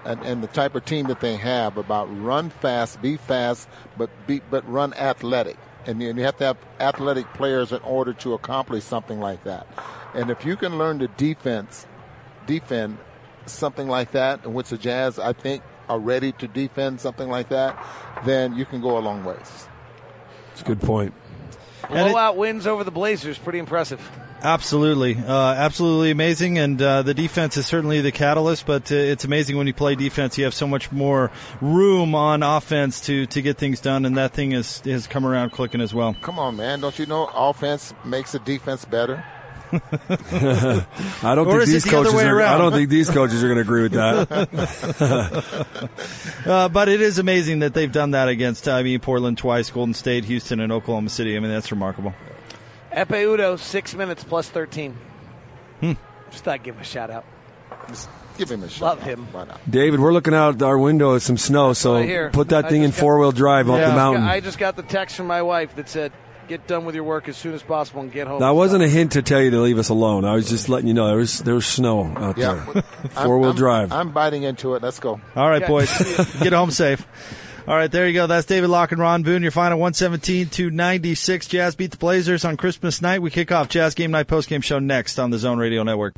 and, and the type of team that they have about run fast, be fast, but be, but run athletic. And you, and you have to have athletic players in order to accomplish something like that. And if you can learn to defense, defend something like that, in which the Jazz, I think, are ready to defend something like that, then you can go a long ways. It's a good point. Blowout wins over the Blazers, pretty impressive. Absolutely, uh, absolutely amazing, and uh, the defense is certainly the catalyst. But uh, it's amazing when you play defense, you have so much more room on offense to, to get things done, and that thing is has come around clicking as well. Come on, man! Don't you know offense makes the defense better? I don't Or think these the coaches other way are. I don't think these coaches are going to agree with that. uh, but it is amazing that they've done that against, I mean, Portland twice, Golden State, Houston, and Oklahoma City. I mean, that's remarkable. Ekpe Udoh, six minutes plus 13. Hmm. Just thought I'd give him a shout out. Give him a shout Love him. Why not? David, we're looking out our window at some snow, so Right put that I thing in four wheel drive up the mountain. I just got the text from my wife that said, get done with your work as soon as possible and get home. That wasn't a hint to tell you to leave us alone. I was just letting you know there was there was snow out Yeah, there. Four wheel drive. I'm biting into it. Let's go. All right, Yeah. boys, get home safe. All right, there you go. That's David Locke and Ron Boone. Your final 117 to 96. Jazz beat the Blazers on Christmas night. We kick off Jazz Game Night postgame show next on the Zone Radio Network.